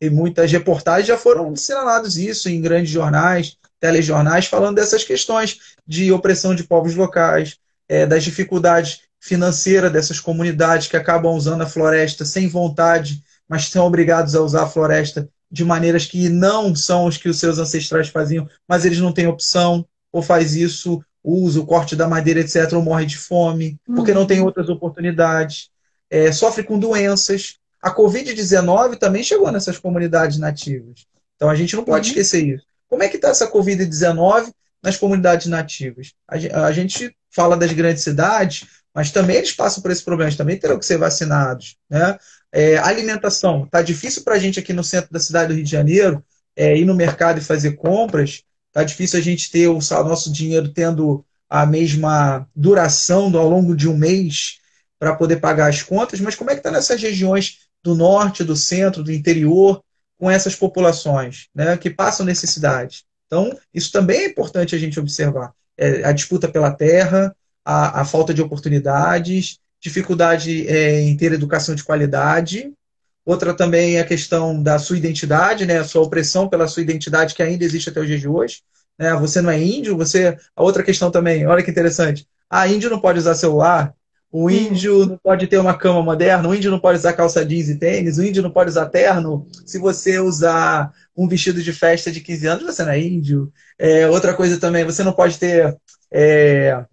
em muitas reportagens já foram assinalados isso em grandes jornais, telejornais, falando dessas questões de opressão de povos locais, é, das dificuldades financeiras dessas comunidades que acabam usando a floresta sem vontade, mas são obrigados a usar a floresta de maneiras que não são os que os seus ancestrais faziam, mas eles não têm opção, ou faz isso, usa o corte da madeira, etc., ou morre de fome, porque não tem uhum. outras oportunidades é, sofre com doenças. A Covid-19 também chegou nessas comunidades nativas. Então a gente não pode uhum. esquecer isso. Como é que está essa Covid-19 nas comunidades nativas? A gente fala das grandes cidades, mas também eles passam por esse problema, eles também terão que ser vacinados. Né? É, alimentação. Está difícil para a gente aqui no centro da cidade do Rio de Janeiro é, ir no mercado e fazer compras. Está difícil a gente ter o nosso dinheiro tendo a mesma duração ao longo de um mês para poder pagar as contas, mas como é que está nessas regiões do norte, do centro, do interior, com essas populações né, que passam necessidade? Então, isso também é importante a gente observar. É, a disputa pela terra, a, a, falta de oportunidades, dificuldade é, em ter educação de qualidade. Outra também é a questão da sua identidade, né, a sua opressão pela sua identidade, que ainda existe até os dias de hoje. Né? Você não é índio, você. A outra questão também, olha que interessante. Ah, índio não pode usar celular, o índio não pode ter uma cama moderna, o índio não pode usar calça jeans e tênis, o índio não pode usar terno. Se você usar um vestido de festa de 15 anos, você não é índio. É, outra coisa também, você não pode ter. É,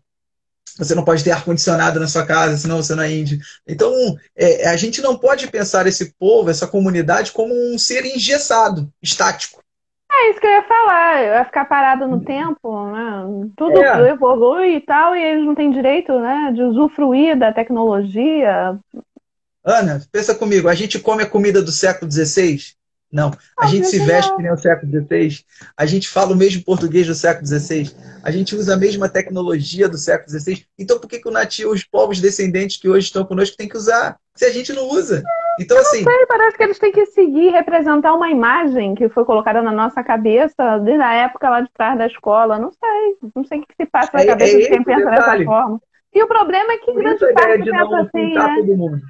você não pode ter ar-condicionado na sua casa, senão você não é índio. Então, é, a gente não pode pensar esse povo, essa comunidade, como um ser engessado, estático. É isso que eu ia falar, eu ia ficar parado no tempo, né? Tudo é. evolui e tal, e eles não têm direito, né, de usufruir da tecnologia. Ana, pensa comigo, a gente come a comida do século XVI? Não. A gente se veste não. que nem o século XVI. A gente fala o mesmo português do século XVI. A gente usa a mesma tecnologia do século XVI. Então, por que, que o nativo, os povos descendentes que hoje estão conosco, têm que usar? Se a gente não usa. Então, eu assim. Sei, parece que eles têm que seguir, representar uma imagem que foi colocada na nossa cabeça desde a época lá de trás da escola. Não sei. Não sei o que se passa na é, cabeça é de quem pensa detalhe. dessa forma. E o problema é que grande parte pensa assim, né? Todo mundo.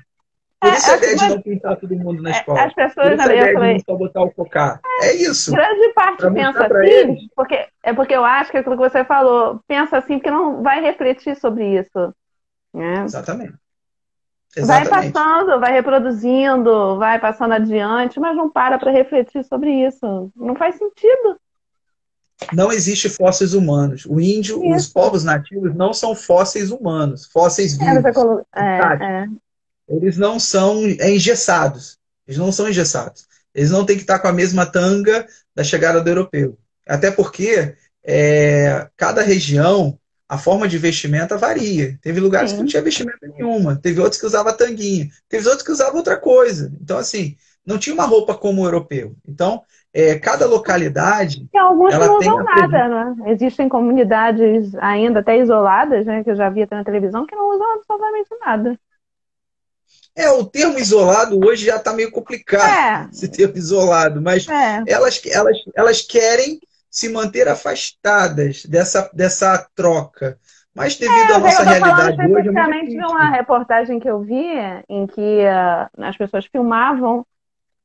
Por é, isso a ideia de não pintar todo mundo na é, escola. As pessoas Por isso a ideia falei, de só botar o focar. É, é isso. Grande parte pensa assim, porque, é porque eu acho que aquilo que você falou, pensa assim, porque não vai refletir sobre isso. Né? Exatamente. Exatamente. Vai passando, vai reproduzindo, vai passando adiante, mas não para para refletir sobre isso. Não faz sentido. Não existe fósseis humanos. O índio, isso. os povos nativos não são fósseis humanos, fósseis é, vivos. É, é, Eles não são engessados. Eles não são engessados. Eles não têm que estar com a mesma tanga da chegada do europeu. Até porque é, cada região a forma de vestimenta varia. Teve lugares Sim. que não tinha vestimenta nenhuma, teve outros que usavam tanguinha, teve outros que usavam outra coisa. Então, assim, não tinha uma roupa como o europeu. Então, é, cada localidade. E alguns ela não usam nada, né? Existem comunidades ainda até isoladas, né? Que eu já vi até na televisão, que não usam absolutamente nada. É, o termo isolado hoje já está meio complicado, é. esse termo isolado, mas é. elas, elas, elas querem se manter afastadas dessa, dessa troca. Mas devido é, à nossa realidade hoje. É muito de uma reportagem que eu vi em que uh, as pessoas filmavam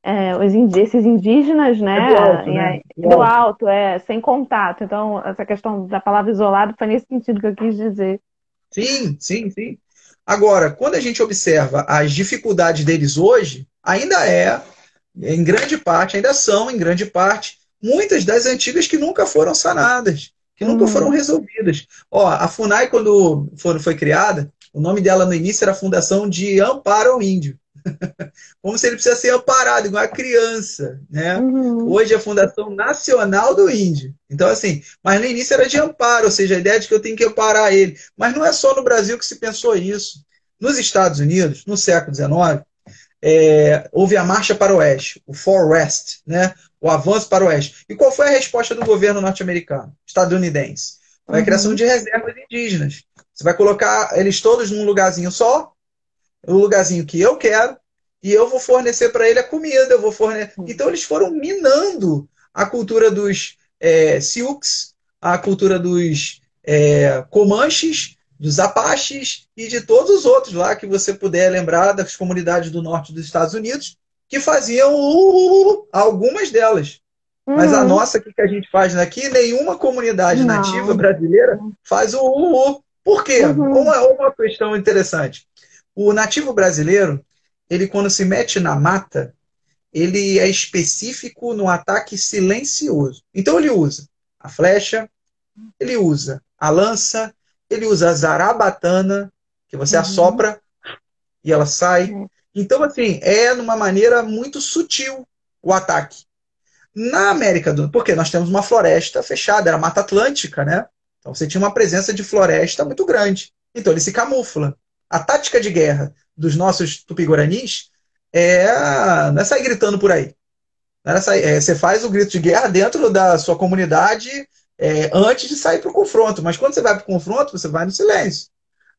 é, os esses indígenas, né? É do alto, né? Do, do alto, é, sem contato. Então, essa questão da palavra isolado foi nesse sentido que eu quis dizer. Sim, sim, sim. Agora, quando a gente observa as dificuldades deles hoje, ainda é, em grande parte, ainda são, em grande parte, muitas das antigas que nunca foram sanadas, que nunca uhum. foram resolvidas. Ó, a FUNAI, quando foi, foi criada, o nome dela no início era Fundação de Amparo ao Índio. Como se ele precisa ser amparado, igual a criança, né? Uhum. Hoje é a Fundação Nacional do Índio. Então, assim, mas no início era de amparo, ou seja, a ideia de que eu tenho que amparar ele. Mas não é só no Brasil que se pensou isso. Nos Estados Unidos, no século XIX, é, houve a marcha para o oeste, o For West, né? O avanço para o oeste. E qual foi a resposta do governo norte-americano, estadunidense? Foi a uhum. criação de reservas indígenas. Você vai colocar eles todos num lugarzinho só, o lugarzinho que eu quero, e eu vou fornecer para ele a comida, eu vou fornecer. Uhum. Então eles foram minando a cultura dos é, Sioux, a cultura dos é, Comanches, dos Apaches e de todos os outros lá que você puder lembrar das comunidades do norte dos Estados Unidos que faziam uh, algumas delas. Uhum. Mas a uhum. nossa que a gente faz aqui, nenhuma comunidade Não. nativa brasileira faz o uh, Por quê? Uhum. Uma, uma questão interessante. O nativo brasileiro, ele quando se mete na mata, ele é específico no ataque silencioso. Então ele usa a flecha, ele usa a lança, ele usa a zarabatana, que você uhum. assopra e ela sai. É. Então, assim, é numa maneira muito sutil o ataque. Na América do porque nós temos uma floresta fechada, era Mata Atlântica, né? Então você tinha uma presença de floresta muito grande. Então ele se camufla. A tática de guerra dos nossos tupi-guaranis é, não é sair gritando por aí. É sair, é, você faz o grito de guerra dentro da sua comunidade é, antes de sair para o confronto. Mas quando você vai para o confronto, você vai no silêncio.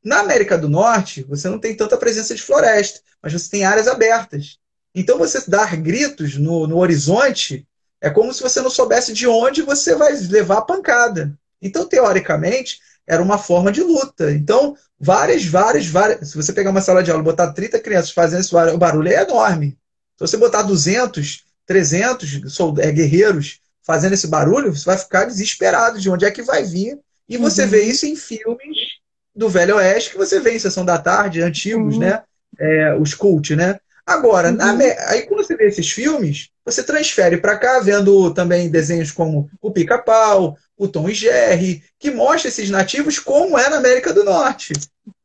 Na América do Norte, você não tem tanta presença de floresta, mas você tem áreas abertas. Então, você dar gritos no, no horizonte é como se você não soubesse de onde você vai levar a pancada. Então, teoricamente, era uma forma de luta. Então, várias, várias, várias. Se você pegar uma sala de aula e botar 30 crianças fazendo esse barulho, o barulho é enorme. Se você botar 200, 300 é, guerreiros fazendo esse barulho, você vai ficar desesperado de onde é que vai vir. E você uhum. vê isso em filmes do Velho Oeste que você vê em Sessão da Tarde, antigos, uhum. né? É, os cult, né? Agora, uhum. na, aí quando você vê esses filmes, você transfere para cá, vendo também desenhos como o Pica-Pau, o Tom e Jerry, que mostra esses nativos como é na América do Norte.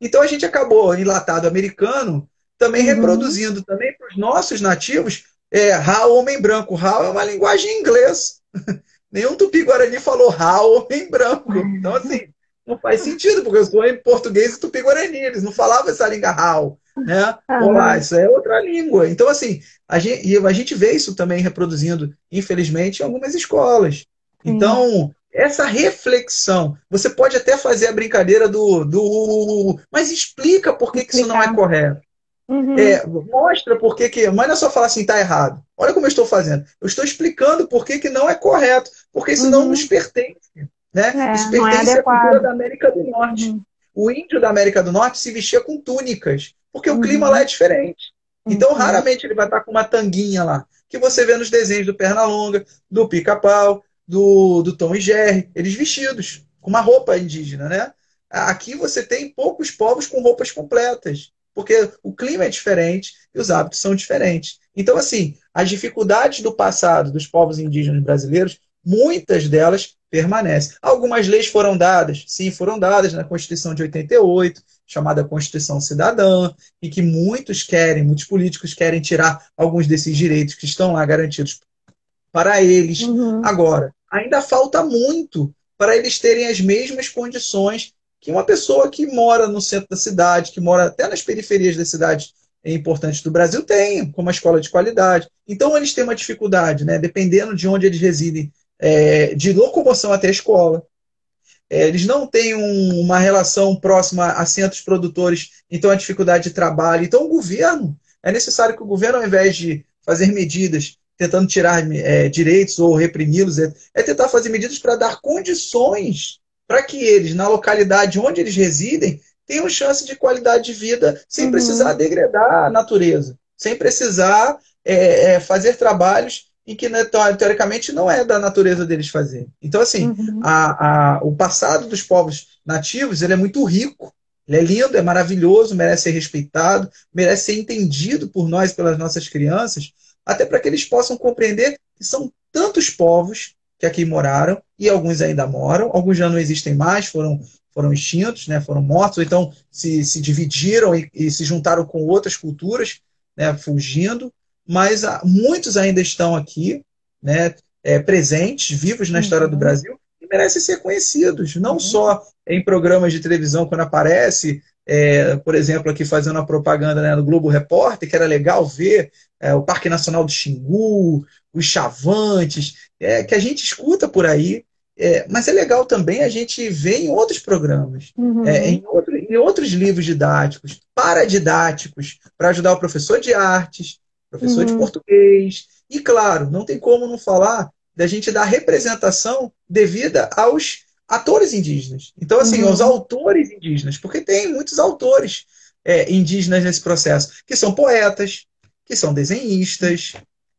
Então a gente acabou, enlatado americano, também uhum. reproduzindo também para os nossos nativos, é, How Homem Branco. How é uma linguagem em inglês. Nenhum tupi-guarani falou How Homem Branco. Então, assim, não faz sentido, porque eu sou em português e tupi-guarani, eles não falavam essa língua né? Ah, Olá, isso é outra língua. Então, assim, a gente, e a gente vê isso também reproduzindo, infelizmente, em algumas escolas. Então, essa reflexão, você pode até fazer a brincadeira do. do mas explica por que, que isso não é correto. Uhum. É, mostra por que, que. Mas não é só falar assim, tá errado. Olha como eu estou fazendo. Eu estou explicando por que, que não é correto. Porque isso uhum. não nos pertence. Né? É, Isso é pertence é à cultura da América do Norte. Uhum. O índio da América do Norte se vestia com túnicas, porque uhum. o clima lá é diferente. Então, uhum. raramente ele vai estar com uma tanguinha lá, que você vê nos desenhos do Pernalonga, do Pica-Pau, do, do Tom e Jerry, eles vestidos, com uma roupa indígena, né? Aqui você tem poucos povos com roupas completas, porque o clima é diferente e os hábitos são diferentes. Então, assim, as dificuldades do passado dos povos indígenas brasileiros, muitas delas permanece. Algumas leis foram dadas, sim, foram dadas na Constituição de 88, chamada Constituição Cidadã, e que muitos querem, muitos políticos querem tirar alguns desses direitos que estão lá garantidos para eles. Uhum. Agora, ainda falta muito para eles terem as mesmas condições que uma pessoa que mora no centro da cidade, que mora até nas periferias das cidades importantes do Brasil tem, como uma escola de qualidade. Então eles têm uma dificuldade, né? Dependendo de onde eles residem é, de locomoção até a escola. É, eles não têm um, uma relação próxima a centros produtores, então a dificuldade de trabalho. Então, o governo, é necessário que o governo, ao invés de fazer medidas tentando tirar é, direitos ou reprimi-los, é, é tentar fazer medidas para dar condições para que eles, na localidade onde eles residem, tenham chance de qualidade de vida sem uhum. precisar degradar a natureza, sem precisar é, é, fazer trabalhos e que né, teoricamente não é da natureza deles fazer. Então, assim, uhum. a, a, o passado dos povos nativos ele é muito rico Ele é lindo, é maravilhoso, merece ser respeitado, merece ser entendido por nós, pelas nossas crianças, até para que eles possam compreender que são tantos povos que aqui moraram e alguns ainda moram, alguns já não existem mais, foram foram extintos, né, foram mortos, ou então se, se dividiram e, e se juntaram com outras culturas, né, fugindo, mas há, muitos ainda estão aqui, né, é, presentes, vivos na uhum. história do uhum. Brasil, e merecem ser conhecidos, não uhum. só em programas de televisão, quando aparece, é, por exemplo, aqui fazendo a propaganda né, no Globo Repórter, que era legal ver é, o Parque Nacional do Xingu, os chavantes, é, que a gente escuta por aí, é, mas é legal também a gente ver em outros programas, uhum. é, em, outro, em, outros livros didáticos, paradidáticos, para ajudar o professor de artes, professor uhum. de português. E, claro, não tem como não falar da gente dar representação devida aos atores indígenas. Então, assim, uhum. aos autores indígenas, porque tem muitos autores é, indígenas nesse processo, que são poetas, que são desenhistas,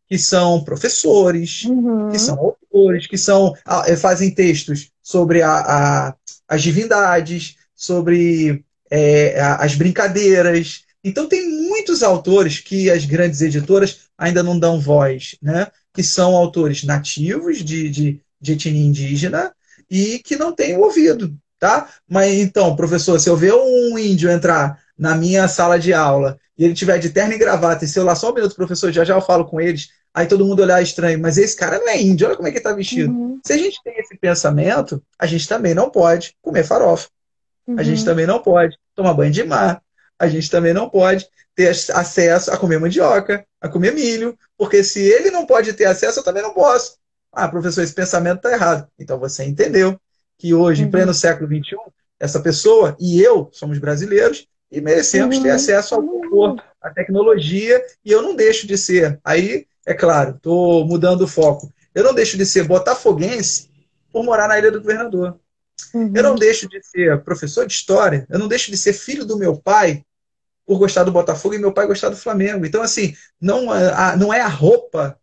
que são professores, uhum. que são autores, que são eh, fazem textos sobre a, a, as divindades, sobre é, as brincadeiras. Então tem muitos autores que as grandes editoras ainda não dão voz, né? que são autores nativos de, de, de etnia indígena e que não têm ouvido. Tá? Mas então, professor, se eu ver um índio entrar na minha sala de aula e ele tiver de terno e gravata, e lá só um minuto, professor, já já eu falo com eles, aí todo mundo olhar estranho, mas esse cara não é índio, olha como é que ele está vestido. Uhum. Se a gente tem esse pensamento, a gente também não pode comer farofa. Uhum. A gente uhum. também não pode tomar banho de mar. A gente também não pode ter acesso a comer mandioca, a comer milho, porque se ele não pode ter acesso, eu também não posso. Ah, professor, esse pensamento está errado. Então você entendeu que hoje, uhum. em pleno século XXI, essa pessoa e eu somos brasileiros e merecemos ter uhum. acesso ao conforto, à tecnologia, e eu não deixo de ser. Aí é claro, estou mudando o foco. Eu não deixo de ser botafoguense por morar na Ilha do Governador. Uhum. Eu não deixo de ser professor de história. Eu não deixo de ser filho do meu pai por gostar do Botafogo e meu pai gostar do Flamengo. Então, assim, não, a, não é a roupa,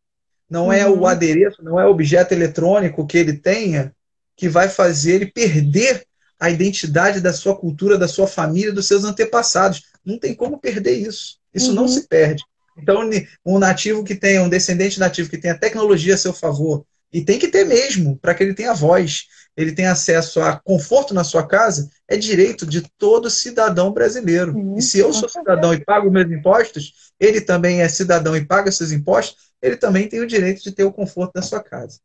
não uhum. é o uhum. adereço, não é o objeto eletrônico que ele tenha que vai fazer ele perder a identidade da sua cultura, da sua família, dos seus antepassados. Não tem como perder isso. Isso uhum. não se perde. Então, um nativo que tenha, um descendente nativo que tenha tecnologia a seu favor, e tem que ter mesmo, para que ele tenha voz, ele tenha acesso a conforto na sua casa, é direito de todo cidadão brasileiro. Sim, e se eu sou cidadão e pago meus impostos, ele também é cidadão e paga seus impostos, ele também tem o direito de ter o conforto da sua casa.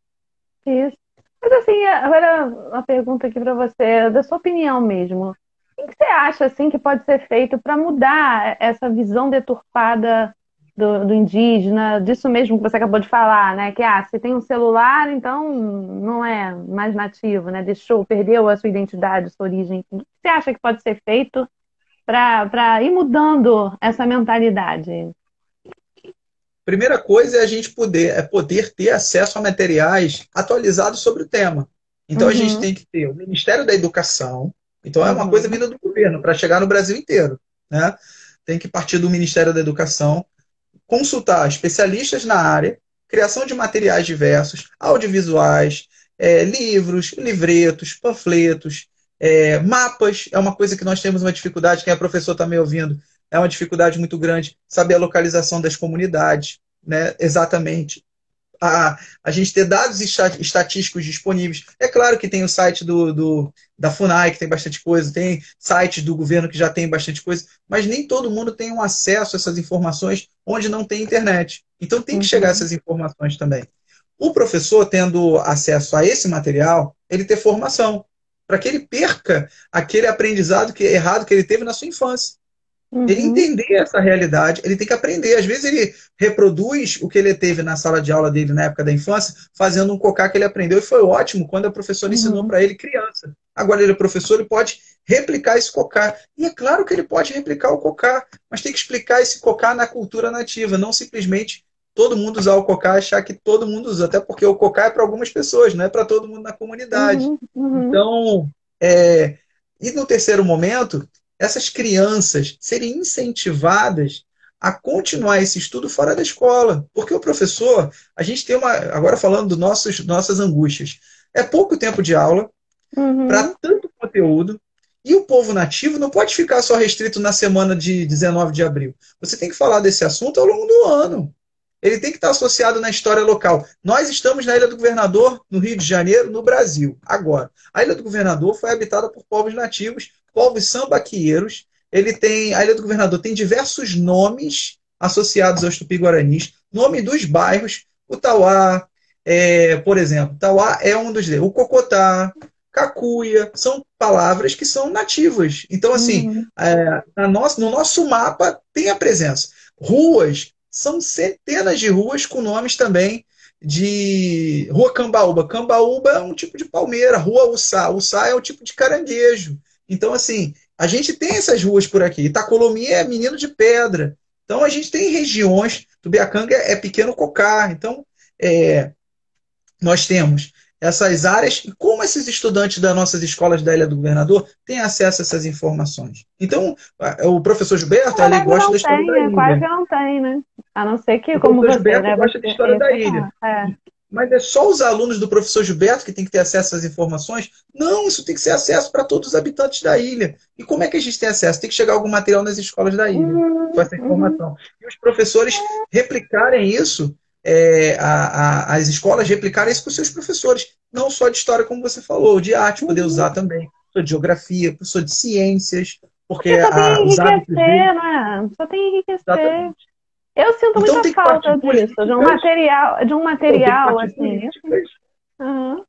Isso. Mas assim, agora uma pergunta aqui para você, da sua opinião mesmo. O que você acha assim que pode ser feito para mudar essa visão deturpada do, do, indígena, disso mesmo que você acabou de falar, né? Que ah, se tem um celular, então não é mais nativo, né? Deixou, perdeu a sua identidade, sua origem. O que você acha que pode ser feito para ir mudando essa mentalidade? Primeira coisa é a gente poder, é poder ter acesso a materiais atualizados sobre o tema. Então uhum. a gente uhum. tem que ter o Ministério da Educação, então é uma uhum. coisa vinda do governo para chegar no Brasil inteiro, né? Tem que partir do Ministério da Educação consultar especialistas na área, criação de materiais diversos, audiovisuais, é, livros, livretos, panfletos, é, mapas. É uma coisa que nós temos uma dificuldade, quem é professor está me ouvindo, é uma dificuldade muito grande saber a localização das comunidades, né, exatamente a, a gente ter dados estatísticos disponíveis. É claro que tem o site do, do, da FUNAI, que tem bastante coisa, tem sites do governo que já tem bastante coisa, mas nem todo mundo tem um acesso a essas informações onde não tem internet. Então tem que uhum. chegar essas informações também. O professor, tendo acesso a esse material, ele ter formação, para que ele perca aquele aprendizado que, errado que ele teve na sua infância. Uhum. Ele entender essa realidade, ele tem que aprender. Às vezes ele reproduz o que ele teve na sala de aula dele na época da infância, fazendo um cocá que ele aprendeu e foi ótimo quando a professora uhum. ensinou para ele criança. Agora ele é professor, ele pode replicar esse cocá. E é claro que ele pode replicar o cocá, mas tem que explicar esse cocá na cultura nativa, não simplesmente todo mundo usar o cocá achar que todo mundo usa, até porque o cocá é para algumas pessoas, não é para todo mundo na comunidade. Uhum. uhum. Então, é... e no terceiro momento, essas crianças serem incentivadas a continuar esse estudo fora da escola. Porque o professor, a gente tem uma. Agora falando dos nossos nossas angústias. É pouco tempo de aula, uhum. para tanto conteúdo, E o povo nativo não pode ficar só restrito na semana de 19 de abril. Você tem que falar desse assunto ao longo do ano. Ele tem que estar associado na história local. Nós estamos na Ilha do Governador, no Rio de Janeiro, no Brasil, agora. A Ilha do Governador foi habitada por povos nativos, povos sambaqueiros. Ele tem, a Ilha do Governador tem diversos nomes associados aos tupi-guaranis, nome dos bairros, o Tauá, é, por exemplo, Tauá é um dos o Cocotá, Cacuia, são palavras que são nativas. Então, assim, uhum. é, na no nosso mapa tem a presença. Ruas, são centenas de ruas com nomes também de Rua Cambaúba. Cambaúba é um tipo de palmeira, Rua Uçá. Uçá é um tipo de caranguejo. Então, assim, a gente tem essas ruas por aqui. Itacolomi é menino de pedra. Então, a gente tem regiões. Tubiacanga é pequeno cocar. Então, é, nós temos essas áreas e como esses estudantes das nossas escolas da Ilha do Governador têm acesso a essas informações. Então, o professor Gilberto, ele gosta da história tem, da ilha. Quase não tem, né? A não ser que, o como você... Gilberto né, gosta da história da ilha. É. Mas é só os alunos do professor Gilberto que têm que ter acesso às informações? Não, isso tem que ser acesso para todos os habitantes da ilha. E como é que a gente tem acesso? Tem que chegar algum material nas escolas da ilha com essa informação. E os professores replicarem isso é, a, a, as escolas replicarem isso com seus professores, não só de história, como você falou, de arte, poder usar também, professor de geografia, professor de ciências, porque só tem a, dele... né? Só tem enriquecer. Exatamente. Eu sinto então, muita falta disso, de um material, de um material assim. Uhum.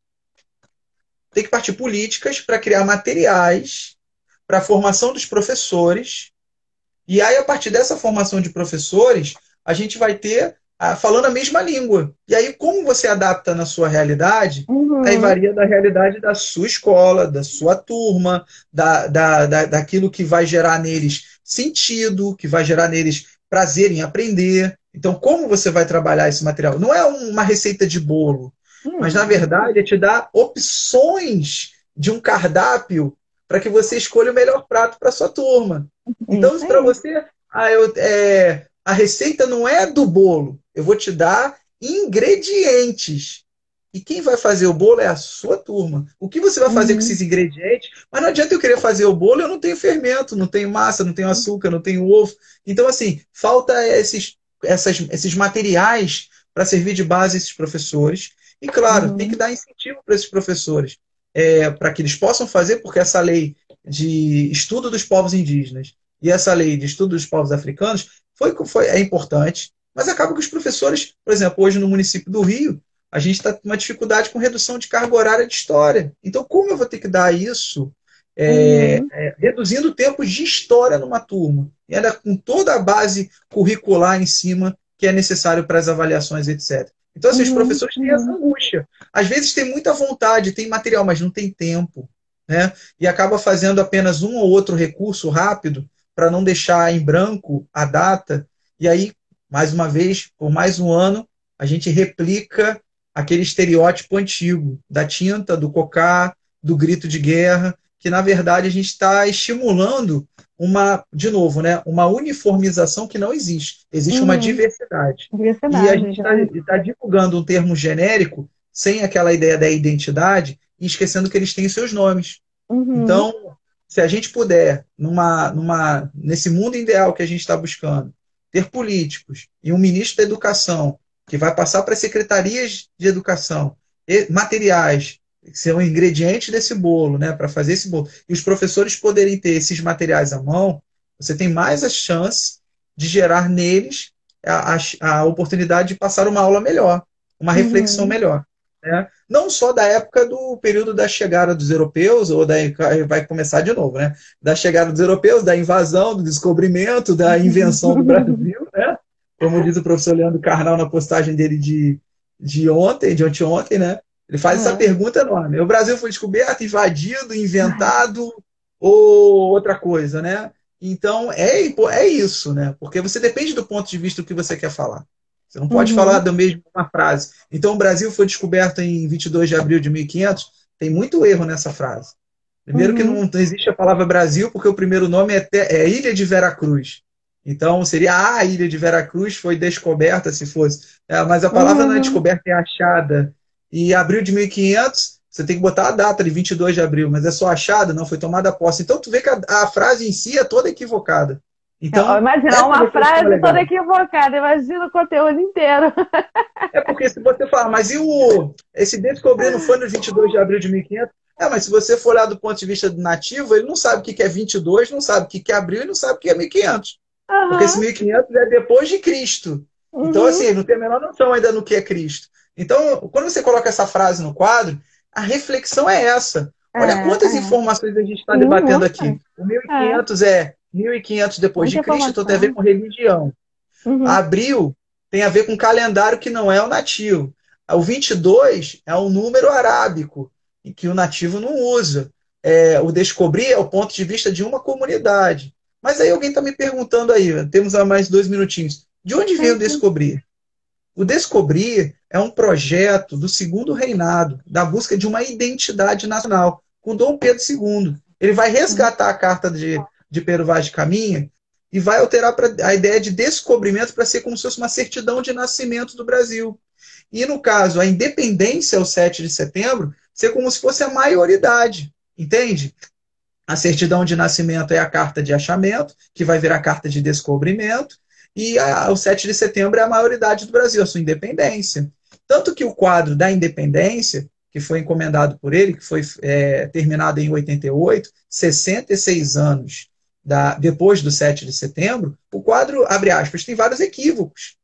Tem que partir políticas para criar materiais para a formação dos professores. E aí, a partir dessa formação de professores, a gente vai ter falando a mesma língua. E aí, como você adapta na sua realidade, uhum. aí varia da realidade da sua escola, da sua turma, da, da, da, daquilo que vai gerar neles sentido, que vai gerar neles prazer em aprender. Então, como você vai trabalhar esse material? Não é uma receita de bolo, uhum. mas na verdade é te dar opções de um cardápio para que você escolha o melhor prato para sua turma. Então, para você, ah, eu, é, a receita não é do bolo. Eu vou te dar ingredientes. E quem vai fazer o bolo é a sua turma. O que você vai fazer uhum. com esses ingredientes? Mas não adianta eu querer fazer o bolo, eu não tenho fermento, não tenho massa, não tenho açúcar, não tenho ovo. Então, assim, falta esses, essas, esses materiais para servir de base a esses professores. E, claro, uhum. tem que dar incentivo para esses professores, é, para que eles possam fazer, porque essa lei de estudo dos povos indígenas e essa lei de estudo dos povos africanos foi, foi, é importante, mas acaba que os professores, por exemplo, hoje no município do Rio, a gente está com uma dificuldade com redução de carga horária de história. Então, como eu vou ter que dar isso, é, uhum. é, reduzindo tempos de história numa turma, e ainda com toda a base curricular em cima que é necessário para as avaliações, etc. Então, assim, uhum. os professores têm essa angústia. Às vezes tem muita vontade, tem material, mas não tem tempo. Né? E acaba fazendo apenas um ou outro recurso rápido para não deixar em branco a data. E aí, mais uma vez, por mais um ano, a gente replica aquele estereótipo antigo da tinta, do cocá, do grito de guerra, que na verdade a gente está estimulando uma, de novo, né, uma uniformização que não existe. Existe uhum. uma diversidade. diversidade. E a gente está tá divulgando um termo genérico sem aquela ideia da identidade e esquecendo que eles têm seus nomes. Uhum. Então, se a gente puder, numa, numa, nesse mundo ideal que a gente está buscando, ter políticos e um ministro da educação que vai passar para as secretarias de educação materiais que são ingredientes desse bolo, né, para fazer esse bolo, e os professores poderem ter esses materiais à mão, você tem mais a chance de gerar neles a, a, a oportunidade de passar uma aula melhor, uma reflexão uhum. melhor. Né? Não só da época do período da chegada dos europeus, ou da, vai começar de novo, né? Da chegada dos europeus, da invasão, do descobrimento, da invenção do Brasil? Como diz o professor Leandro Carnal na postagem dele de, de ontem, de ontem, né? Ele faz essa pergunta enorme. O Brasil foi descoberto, invadido, inventado ou outra coisa, né? Então, é, é isso, né? Porque você depende do ponto de vista do que você quer falar. Você não pode uhum. falar da mesma frase. Então, o Brasil foi descoberto em 22 de abril de 1500. Tem muito erro nessa frase. Primeiro, uhum. que não, não, existe a palavra Brasil, porque o primeiro nome é, é Ilha de Veracruz. Então, seria ah, a Ilha de Veracruz foi descoberta, se fosse. É, mas a palavra uhum. não é uhum. descoberta, é achada. E abril de 1500 você tem que botar a data de 22 de abril, mas é só achado, não foi tomada posse. Então tu vê que a, a frase em si é toda equivocada. Então, imagina é uma frase toda equivocada, imagina o conteúdo inteiro. É porque se você falar, mas e o esse descobrir não foi no 22 de abril de 1500? É, mas se você for olhar do ponto de vista do nativo, ele não sabe o que é 22, não sabe o que é abril e não sabe o que é 1500. Uhum. Porque esse 1500 é depois de Cristo. Então, uhum. Então, assim, não tem a menor noção ainda no que é Cristo. Então, quando você coloca essa frase no quadro, a reflexão é essa. Olha é, quantas é. informações a gente está debatendo aqui. O 1500 é, é 1500 depois de Cristo, então tem a ver com religião. Uhum. Abril tem a ver com calendário que não é o nativo. O 22 é um número arábico, que o nativo não usa. É, o descobrir é o ponto de vista de uma comunidade. Mas aí alguém está me perguntando aí, temos mais dois minutinhos. De onde veio o descobrir? O descobrir é um projeto do segundo reinado, da busca de uma identidade nacional, com Dom Pedro II. Ele vai resgatar a carta de, de Pedro Vaz de Caminha e vai alterar pra, a ideia de descobrimento para ser como se fosse uma certidão de nascimento do Brasil. E, no caso, a independência, o 7 de setembro, ser como se fosse a maioridade, entende? A certidão de nascimento é a carta de achamento, que vai virar carta de descobrimento, e a, o 7 de setembro é a maioridade do Brasil, a sua independência. Tanto que o quadro da independência, que foi encomendado por ele, que foi é, terminado em 88, 66 anos da, depois do 7 de setembro, o quadro, abre aspas, tem vários equívocos.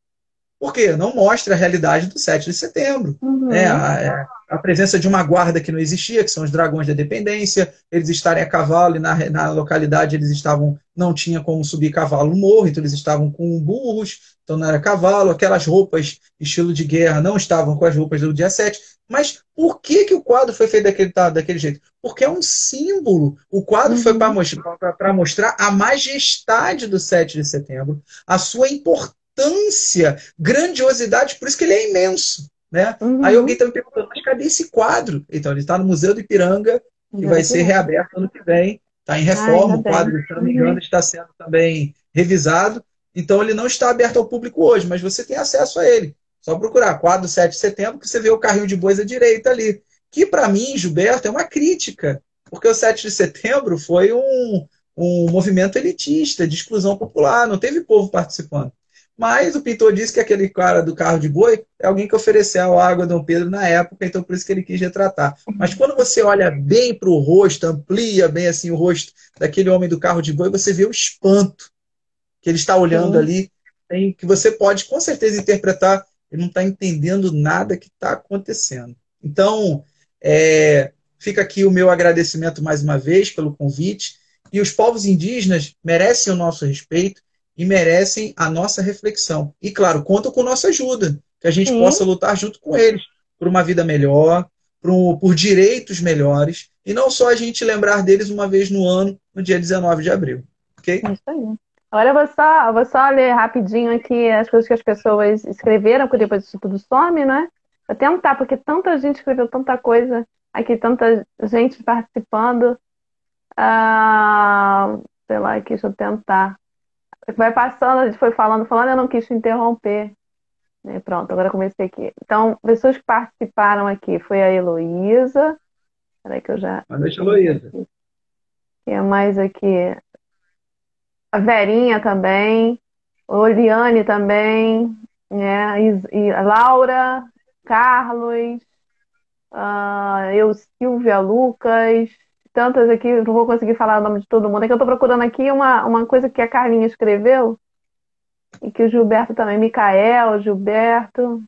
Por quê? Não mostra a realidade do 7 de setembro. Uhum. É, a, a, presença de uma guarda que não existia, que são os dragões da dependência, eles estarem a cavalo e na, na localidade eles estavam, não tinha como subir cavalo no morro, então eles estavam com burros, então não era cavalo, aquelas roupas estilo de guerra não estavam com as roupas do dia 7. Mas por que, que o quadro foi feito daquele, daquele jeito? Porque é um símbolo. O quadro uhum. foi para mostrar, mostrar a majestade do 7 de setembro, a sua importância, grandiosidade, por isso que ele é imenso. Né? Uhum. Aí alguém está me perguntando, mas cadê esse quadro? Então, ele está no Museu do Ipiranga, que vai ser reaberto ano que vem. Está em reforma, Ai, o quadro, se não me engano, uhum. está sendo também revisado. Então, ele não está aberto ao público hoje, mas você tem acesso a ele. Só procurar quadro 7 de setembro que você vê o carrinho de bois à direita ali. Que para mim, Gilberto, é uma crítica. Porque o 7 de setembro foi um, um movimento elitista, de exclusão popular, não teve povo participando. Mas o pintor disse que aquele cara do carro de boi é alguém que ofereceu água a Dom Pedro na época, então por isso que ele quis retratar. Mas quando você olha bem para o rosto, amplia bem assim o rosto daquele homem do carro de boi, você vê o espanto que ele está olhando ali, que você pode com certeza interpretar ele não está entendendo nada que está acontecendo. Então, é, fica aqui o meu agradecimento mais uma vez pelo convite. E os povos indígenas merecem o nosso respeito e merecem a nossa reflexão. E, claro, contam com nossa ajuda, que a gente Sim. possa lutar junto com eles por uma vida melhor, por, por direitos melhores, e não só a gente lembrar deles uma vez no ano, no dia 19 de abril. Ok? É isso aí. Agora eu vou só, vou só ler rapidinho aqui as coisas que as pessoas escreveram, porque depois isso tudo some, né? Vou tentar, porque tanta gente escreveu tanta coisa aqui, tanta gente participando. Ah, sei lá, aqui, deixa eu tentar. Vai passando, a gente foi falando, falando, eu não quis te interromper. Né? Pronto, agora comecei aqui. Então, pessoas que participaram aqui foi a Heloísa. Peraí que eu já. Boa noite, Heloísa. Quem é mais aqui? a Verinha também, Oliane também, né? E, a Laura, Carlos, uh, eu, Silvia, Lucas, tantas aqui, não vou conseguir falar o nome de todo mundo. É que eu estou procurando aqui uma, uma coisa que a Carlinha escreveu e que o Gilberto também, Micael, Gilberto,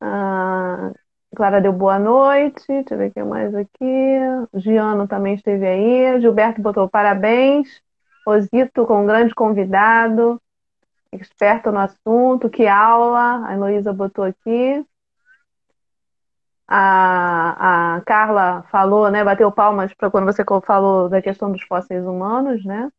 uh, Clara deu boa noite, deixa eu ver quem mais aqui. Giano também esteve aí. Gilberto botou parabéns. Rosito com um grande convidado, experto no assunto, que aula, a Heloísa botou aqui. A, a Carla falou, né, bateu palmas para quando você falou da questão dos fósseis humanos, né?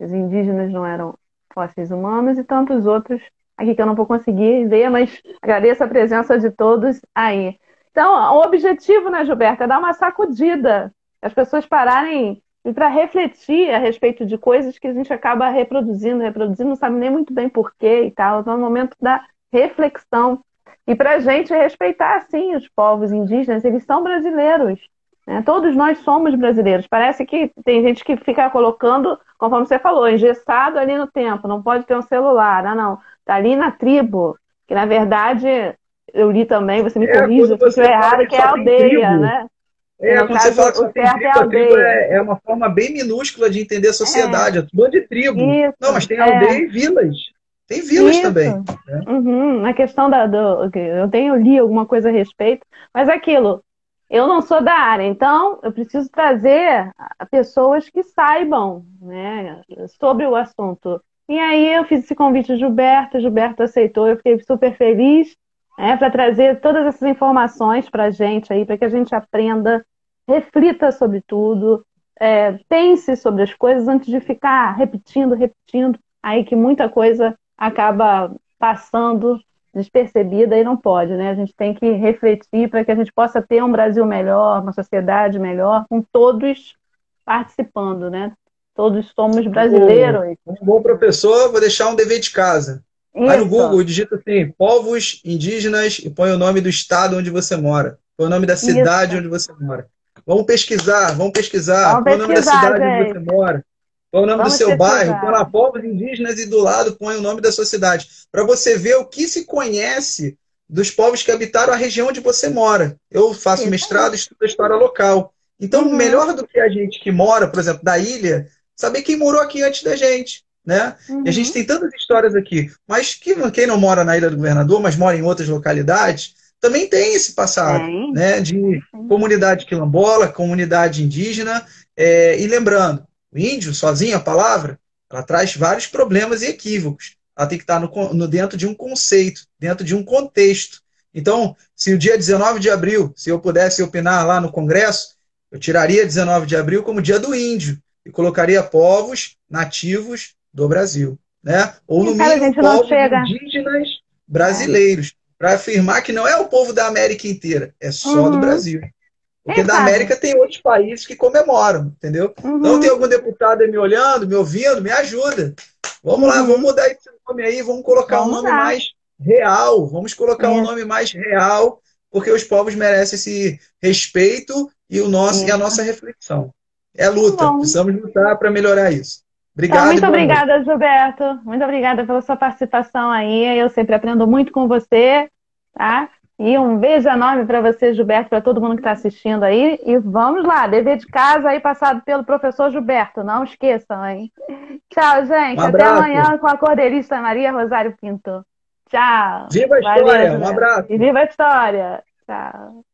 Os indígenas não eram fósseis humanos e tantos outros aqui que eu não vou conseguir ver, mas agradeço a presença de todos aí. Então, o objetivo, né, Gilberto, é dar uma sacudida, as pessoas pararem e para refletir a respeito de coisas que a gente acaba reproduzindo, reproduzindo, não sabe nem muito bem porquê e tal. Então, é o momento da reflexão. E para a gente respeitar, sim, os povos indígenas, eles são brasileiros. Né? Todos nós somos brasileiros. Parece que tem gente que fica colocando, conforme você falou, engessado ali no tempo, não pode ter um celular. Ah, não, está ali na tribo, que na verdade eu li também, você me é, corrija se estiver errado, que é aldeia, né? É, quando caso, você fala que só tem tribo, é a tribo é, é, uma forma bem minúscula de entender a sociedade, é, é tudo de tribo. Isso, não, mas tem aldeia é. e vilas. Tem vilas Isso. também. Né? Uhum, na questão da. Do, eu tenho li alguma coisa a respeito, mas aquilo, eu não sou da área, então eu preciso trazer pessoas que saibam né, sobre o assunto. E aí eu fiz esse convite ao Gilberto, Gilberto aceitou, eu fiquei super feliz né, para trazer todas essas informações para a gente aí, para que a gente aprenda, reflita sobre tudo, é, pense sobre as coisas antes de ficar repetindo, repetindo, aí que muita coisa acaba passando despercebida e não pode, né? A gente tem que refletir para que a gente possa ter um Brasil melhor, uma sociedade melhor, com todos participando, né? Todos somos brasileiros. Um bom professor, vou deixar um dever de casa. Isso. Vai no Google, digita assim, povos indígenas e põe o nome do estado onde você mora. Põe o nome da cidade Isso. onde você mora. Vamos pesquisar, vamos pesquisar. Vamos põe o nome da cidade gente. onde você mora. Põe o nome vamos do seu bairro, põe lá povos indígenas e do lado põe o nome da sua cidade. Para você ver o que se conhece dos povos que habitaram a região onde você mora. Eu faço Isso. mestrado, estudo a história local. Então, uhum. melhor do que a gente que mora, por exemplo, da ilha, saber quem morou aqui antes da gente né? Uhum. E a gente uhum. tem tantas histórias aqui. Mas quem não mora na Ilha do Governador, mas mora em outras localidades, também tem esse passado, né? De comunidade quilombola, comunidade indígena. É, e lembrando, o índio, sozinho, a palavra, ela traz vários problemas e equívocos. Ela tem que estar no, no, dentro de um conceito, dentro de um contexto. Então, se o dia 19 de abril, se eu pudesse opinar lá no Congresso, eu tiraria 19 de abril como dia do índio e colocaria povos nativos do Brasil, né? Ou no cara, mínimo povos indígenas brasileiros, para afirmar que não é o povo da América inteira, é só uhum. do Brasil. Porque é, da América tem outros países que comemoram, entendeu? Uhum. Então tem algum deputado me olhando, me ouvindo, me ajuda. Vamos uhum. lá, vamos mudar esse nome aí, vamos colocar vamos um nome lá. mais real, vamos colocar é. um nome mais real, porque os povos merecem esse respeito e, o nosso, é. e a nossa reflexão. É luta, precisamos lutar para melhorar isso. Obrigado. Então, muito obrigada, noite. Gilberto. Muito obrigada pela sua participação aí. Eu sempre aprendo muito com você, tá? E um beijo enorme para você, Gilberto, para todo mundo que está assistindo aí. E vamos lá, dever de casa aí passado pelo professor Gilberto. Não esqueçam, hein? Tchau, gente. Um Até amanhã com a cordelista Maria Rosário Pinto. Tchau. Viva a história. Um abraço. E viva a história. Tchau.